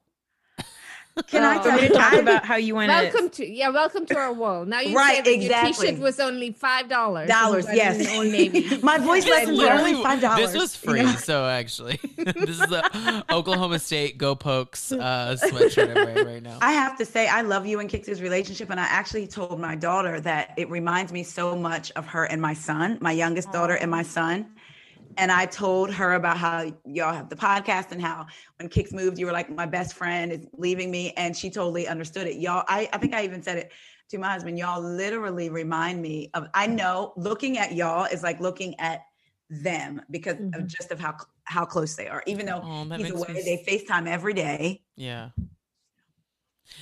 Can i Oh. For tell you to talk about how you want Welcome to yeah, welcome to our world. Now you Right, say that your exactly. t-shirt was only five dollars. dollars yes Old Navy. my voice This lessons were only literally- five dollars This was free, so actually, this is the Oklahoma State Go Pokes uh, sweatshirt I'm wearing right now. I have to say, I love you and Kix's relationship. And I actually told my daughter that it reminds me so much of her and my son, my youngest daughter and my son. And I told her about how y'all have the podcast and how when Kix moved, you were like my best friend is leaving me, and she totally understood it. Y'all, I, I think I even said it to my husband. Y'all literally remind me of. I know looking at y'all is like looking at them because Mhm. of just of how how close they are. Even though Oh, he's away, they FaceTime every day. Yeah.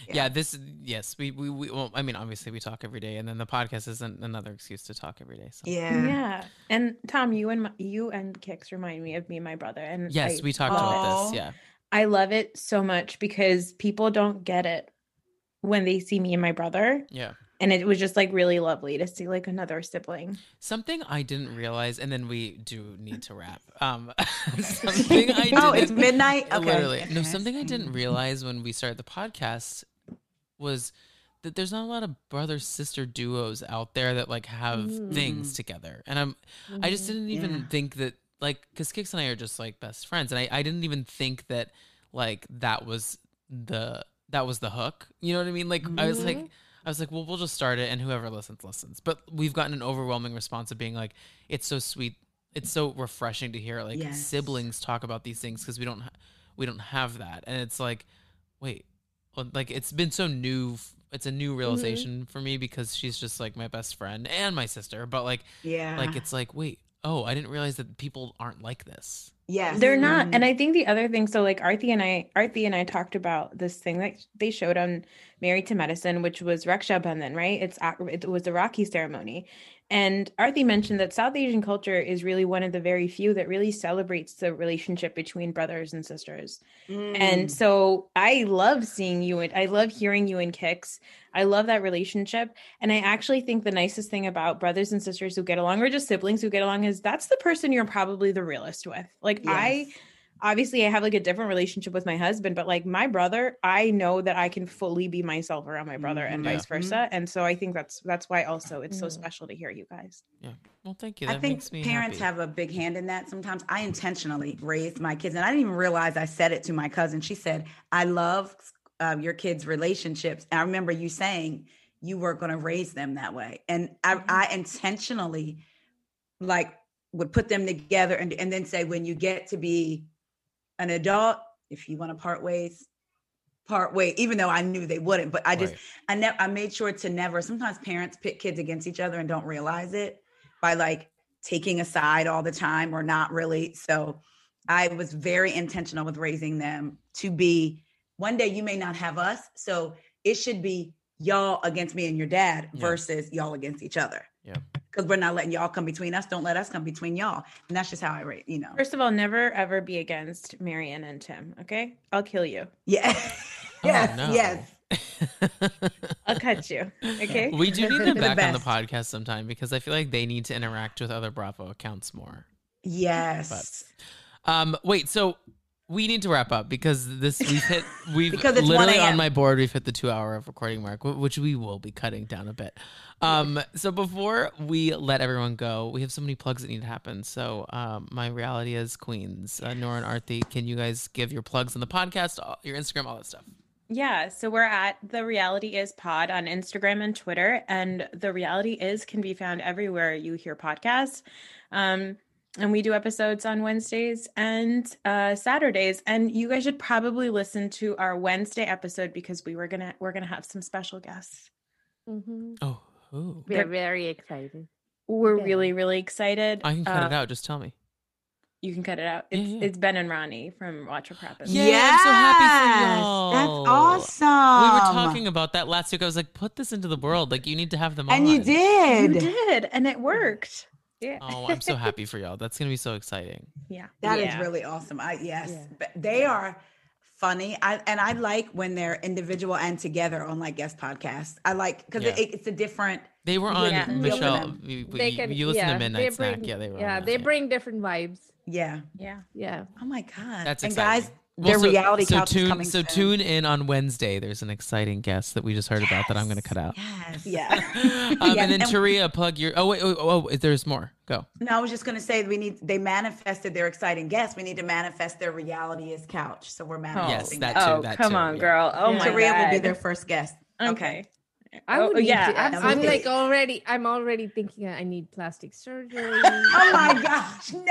Yeah. yeah. this yes, we, we we well, I mean obviously we talk every day and then the podcast isn't another excuse to talk every day. So Yeah. Yeah. And Tom, you and my, you and Kix remind me of me and my brother. And Yes, I, we talked about this. Yeah. I love it so much because people don't get it when they see me and my brother. Yeah. And it was just like really lovely to see like another sibling. Something I didn't realize and then we do need to wrap. Um something I didn't oh, it's midnight. Okay. Literally. No, something I didn't realize when we started the podcast was that there's not a lot of brother sister duos out there that like have things mm. together. And I'm I just mm, didn't even Yeah. think that like cuz Kix and I are just like best friends and I I didn't even think that like that was the that was the hook. You know what I mean? Like I was like mm-hmm. I was like, well, we'll just start it, and whoever listens, listens. But we've gotten an overwhelming response of being like, it's so sweet, it's so refreshing to hear like Yes. siblings talk about these things because we don't, ha- we don't have that, and it's like, wait, well, like it's been so new. f- It's a new mm-hmm. realization for me because she's just like my best friend and my sister. But like, Yeah. like it's like, wait, oh, I didn't realize that people aren't like this. Yeah. They're not. Mhm. And I think the other thing, so like Arthi and I, Arthi and I talked about this thing that they showed on Married to Medicine, which was Raksha Bandhan, right? It's a- it was the Rakhi ceremony. And Arthi mentioned that South Asian culture is really one of the very few that really celebrates the relationship between brothers and sisters. Mm. And so I love seeing you and I love hearing you in Kix. I love that relationship. And I actually think the nicest thing about brothers and sisters who get along or just siblings who get along is that's the person you're probably the realest with. Like I Yes. Obviously I have like a different relationship with my husband, but like my brother, I know that I can fully be myself around my brother and Mhm. Yeah. vice versa. And so I think that's that's why also it's so Mm. special to hear you guys. Yeah. Well, thank you. I think makes me parents happy. have a big hand in that. Sometimes I intentionally raised my kids, and I didn't even realize I said it to my cousin. She said, "I love uh, your kids' relationships." And I remember you saying you were going to raise them that way, and I, Mhm. I intentionally like would put them together, and and then say, when you get to be an adult, if you want to part ways, part way. Even though I knew they wouldn't, but I just Right. I never I made sure to never sometimes parents pit kids against each other and don't realize it by like taking a side all the time or not really. So I was very intentional with raising them to be one day you may not have us. So it should be y'all against me and your dad Yeah. versus y'all against each other. Yeah. Because we're not letting y'all come between us. Don't let us come between y'all. And that's just how I rate, you know. First of all, never ever be against Marianne and Tim. Okay. I'll kill you. Yeah. Oh, yes. no. Yes. I'll cut you. Okay. we do need them They're the back on the podcast sometime because I feel like they need to interact with other Bravo accounts more. Yes. But, Um, wait, so we need to wrap up because this we've hit we've Because it's 1 literally on my board we've hit the two hour of recording mark, which we will be cutting down a bit. Um, so before we let everyone go, we have so many plugs that need to happen. So um, my reality is Queens, uh, Noor and Arthi. Can you guys give your plugs on the podcast, all- your Instagram, all that stuff? Yeah, so we're at the reality is pod on Instagram and Twitter, and the reality is can be found everywhere you hear podcasts. Um, and we do episodes on Wednesdays and uh, Saturdays, and you guys should probably listen to our Wednesday episode because we were gonna we're gonna have some special guests. Mm-hmm. Oh, who? We are very excited. We're Okay. really really excited. I can cut Uh, it out. Just tell me. You can cut it out. It's yeah. it's Ben and Ronnie from Watch What Happens. Yeah. I'm so happy for y'all. That's awesome. we were talking about that last week. I was like, put this into the world. Like, you need to have them on. and you did. You did. did, and it worked. Yeah. Oh, I'm so happy for y'all. That's gonna be so exciting. Yeah. That is Yeah. really awesome. I yes, Yeah. but they are funny. I and I like when they're individual and together on like guest podcasts. I like because Yeah. it, it's a different. They were on Yeah. Michelle. them. You, They can. you listen yeah, to they Midnight Snack. Yeah, they were. Yeah, that, they bring different vibes. Yeah. Yeah. Yeah. Oh my god. That's and exciting. Guys, Well, their so- reality so couch tune, is coming. So soon. tune in on Wednesday. There's an exciting guest that we just heard about that I'm going to cut out. Yes. Yeah. um, Yeah, and then and- Taria, plug your. Oh wait, oh, oh, oh, there's more. Go. No, I was just gonna say we need. They manifested their exciting guest. We need to manifest their reality is couch. So we're manifesting that that. too, oh, that come too, on, yeah. girl. Oh Yeah. my Taria god. will be their first guest. Okay. I Oh, would need yeah, to- I'm- I'm like already. I'm already thinking I need plastic surgery. Oh my gosh, no.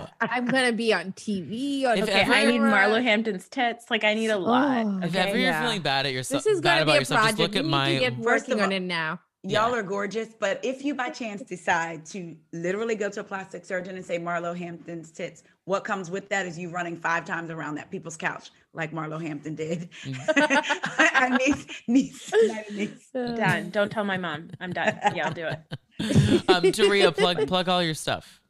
Oh, I'm gonna be on TV. On If Okay, ever- I need. Marlo Hampton's tits. Like I need a lot. Oh. if okay? ever you're Yeah. feeling bad at yourself, This is bad gonna about be a yourself, project. just look we at need my. to get working on it now. Y'all Yeah. are gorgeous, but if you by chance decide to literally go to a plastic surgeon and say Marlo Hampton's tits, what comes with that is you running five times around that people's couch like Marlo Hampton did. I need, need, need, Done. Don't tell my mom. I'm done. Yeah, I'll do it. um, Taria, plug plug all your stuff.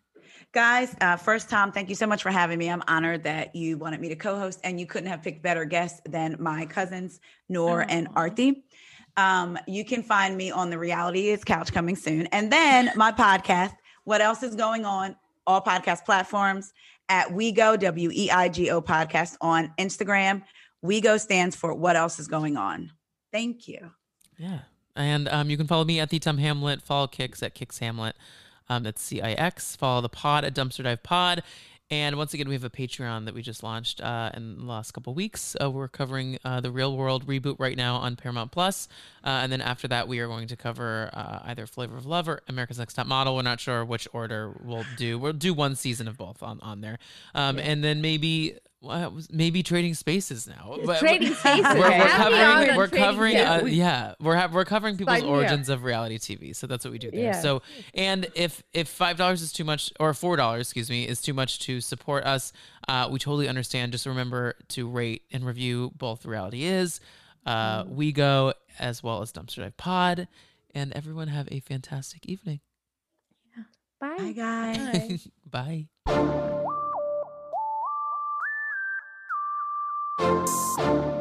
Guys, uh, first Tom, thank you so much for having me. I'm honored that you wanted me to co-host, and you couldn't have picked better guests than my cousins Noor and Aw. Arthi. Um, you can find me on the Reality Is Couch coming soon, and then my podcast. What else is going on? All podcast platforms at WeGo W E I G O podcast on Instagram. WeGo stands for What Else Is Going On. Thank you. Yeah. And um, you can follow me at the Tom Hamlet. Follow Kix at Kix Hamlet. Um, that's C I X. Follow the pod at Dumpster Dive Pod. And once again, we have a Patreon that we just launched uh, in the last couple weeks. Uh, we're covering uh, the Real World reboot right now on Paramount Plus. Uh, and then after that, we are going to cover uh, either Flavor of Love or America's Next Top Model. We're not sure which order we'll do. We'll do one season of both on, on there. Um, And then maybe. What was- maybe trading spaces now. But- Trading spaces. we're, we're Okay. Happy on covering we're trading covering spaces. uh, yeah we're ha- we're covering people's Sign me up. origins of reality TV so that's what we do there Yeah. so and if if five dollars is too much or four dollars excuse me is too much to support us uh, we totally understand just remember to rate and review both reality is uh, Mm. we go as well as dumpster dive pod and everyone have a fantastic evening Bye. Bye, guys. Bye. bye you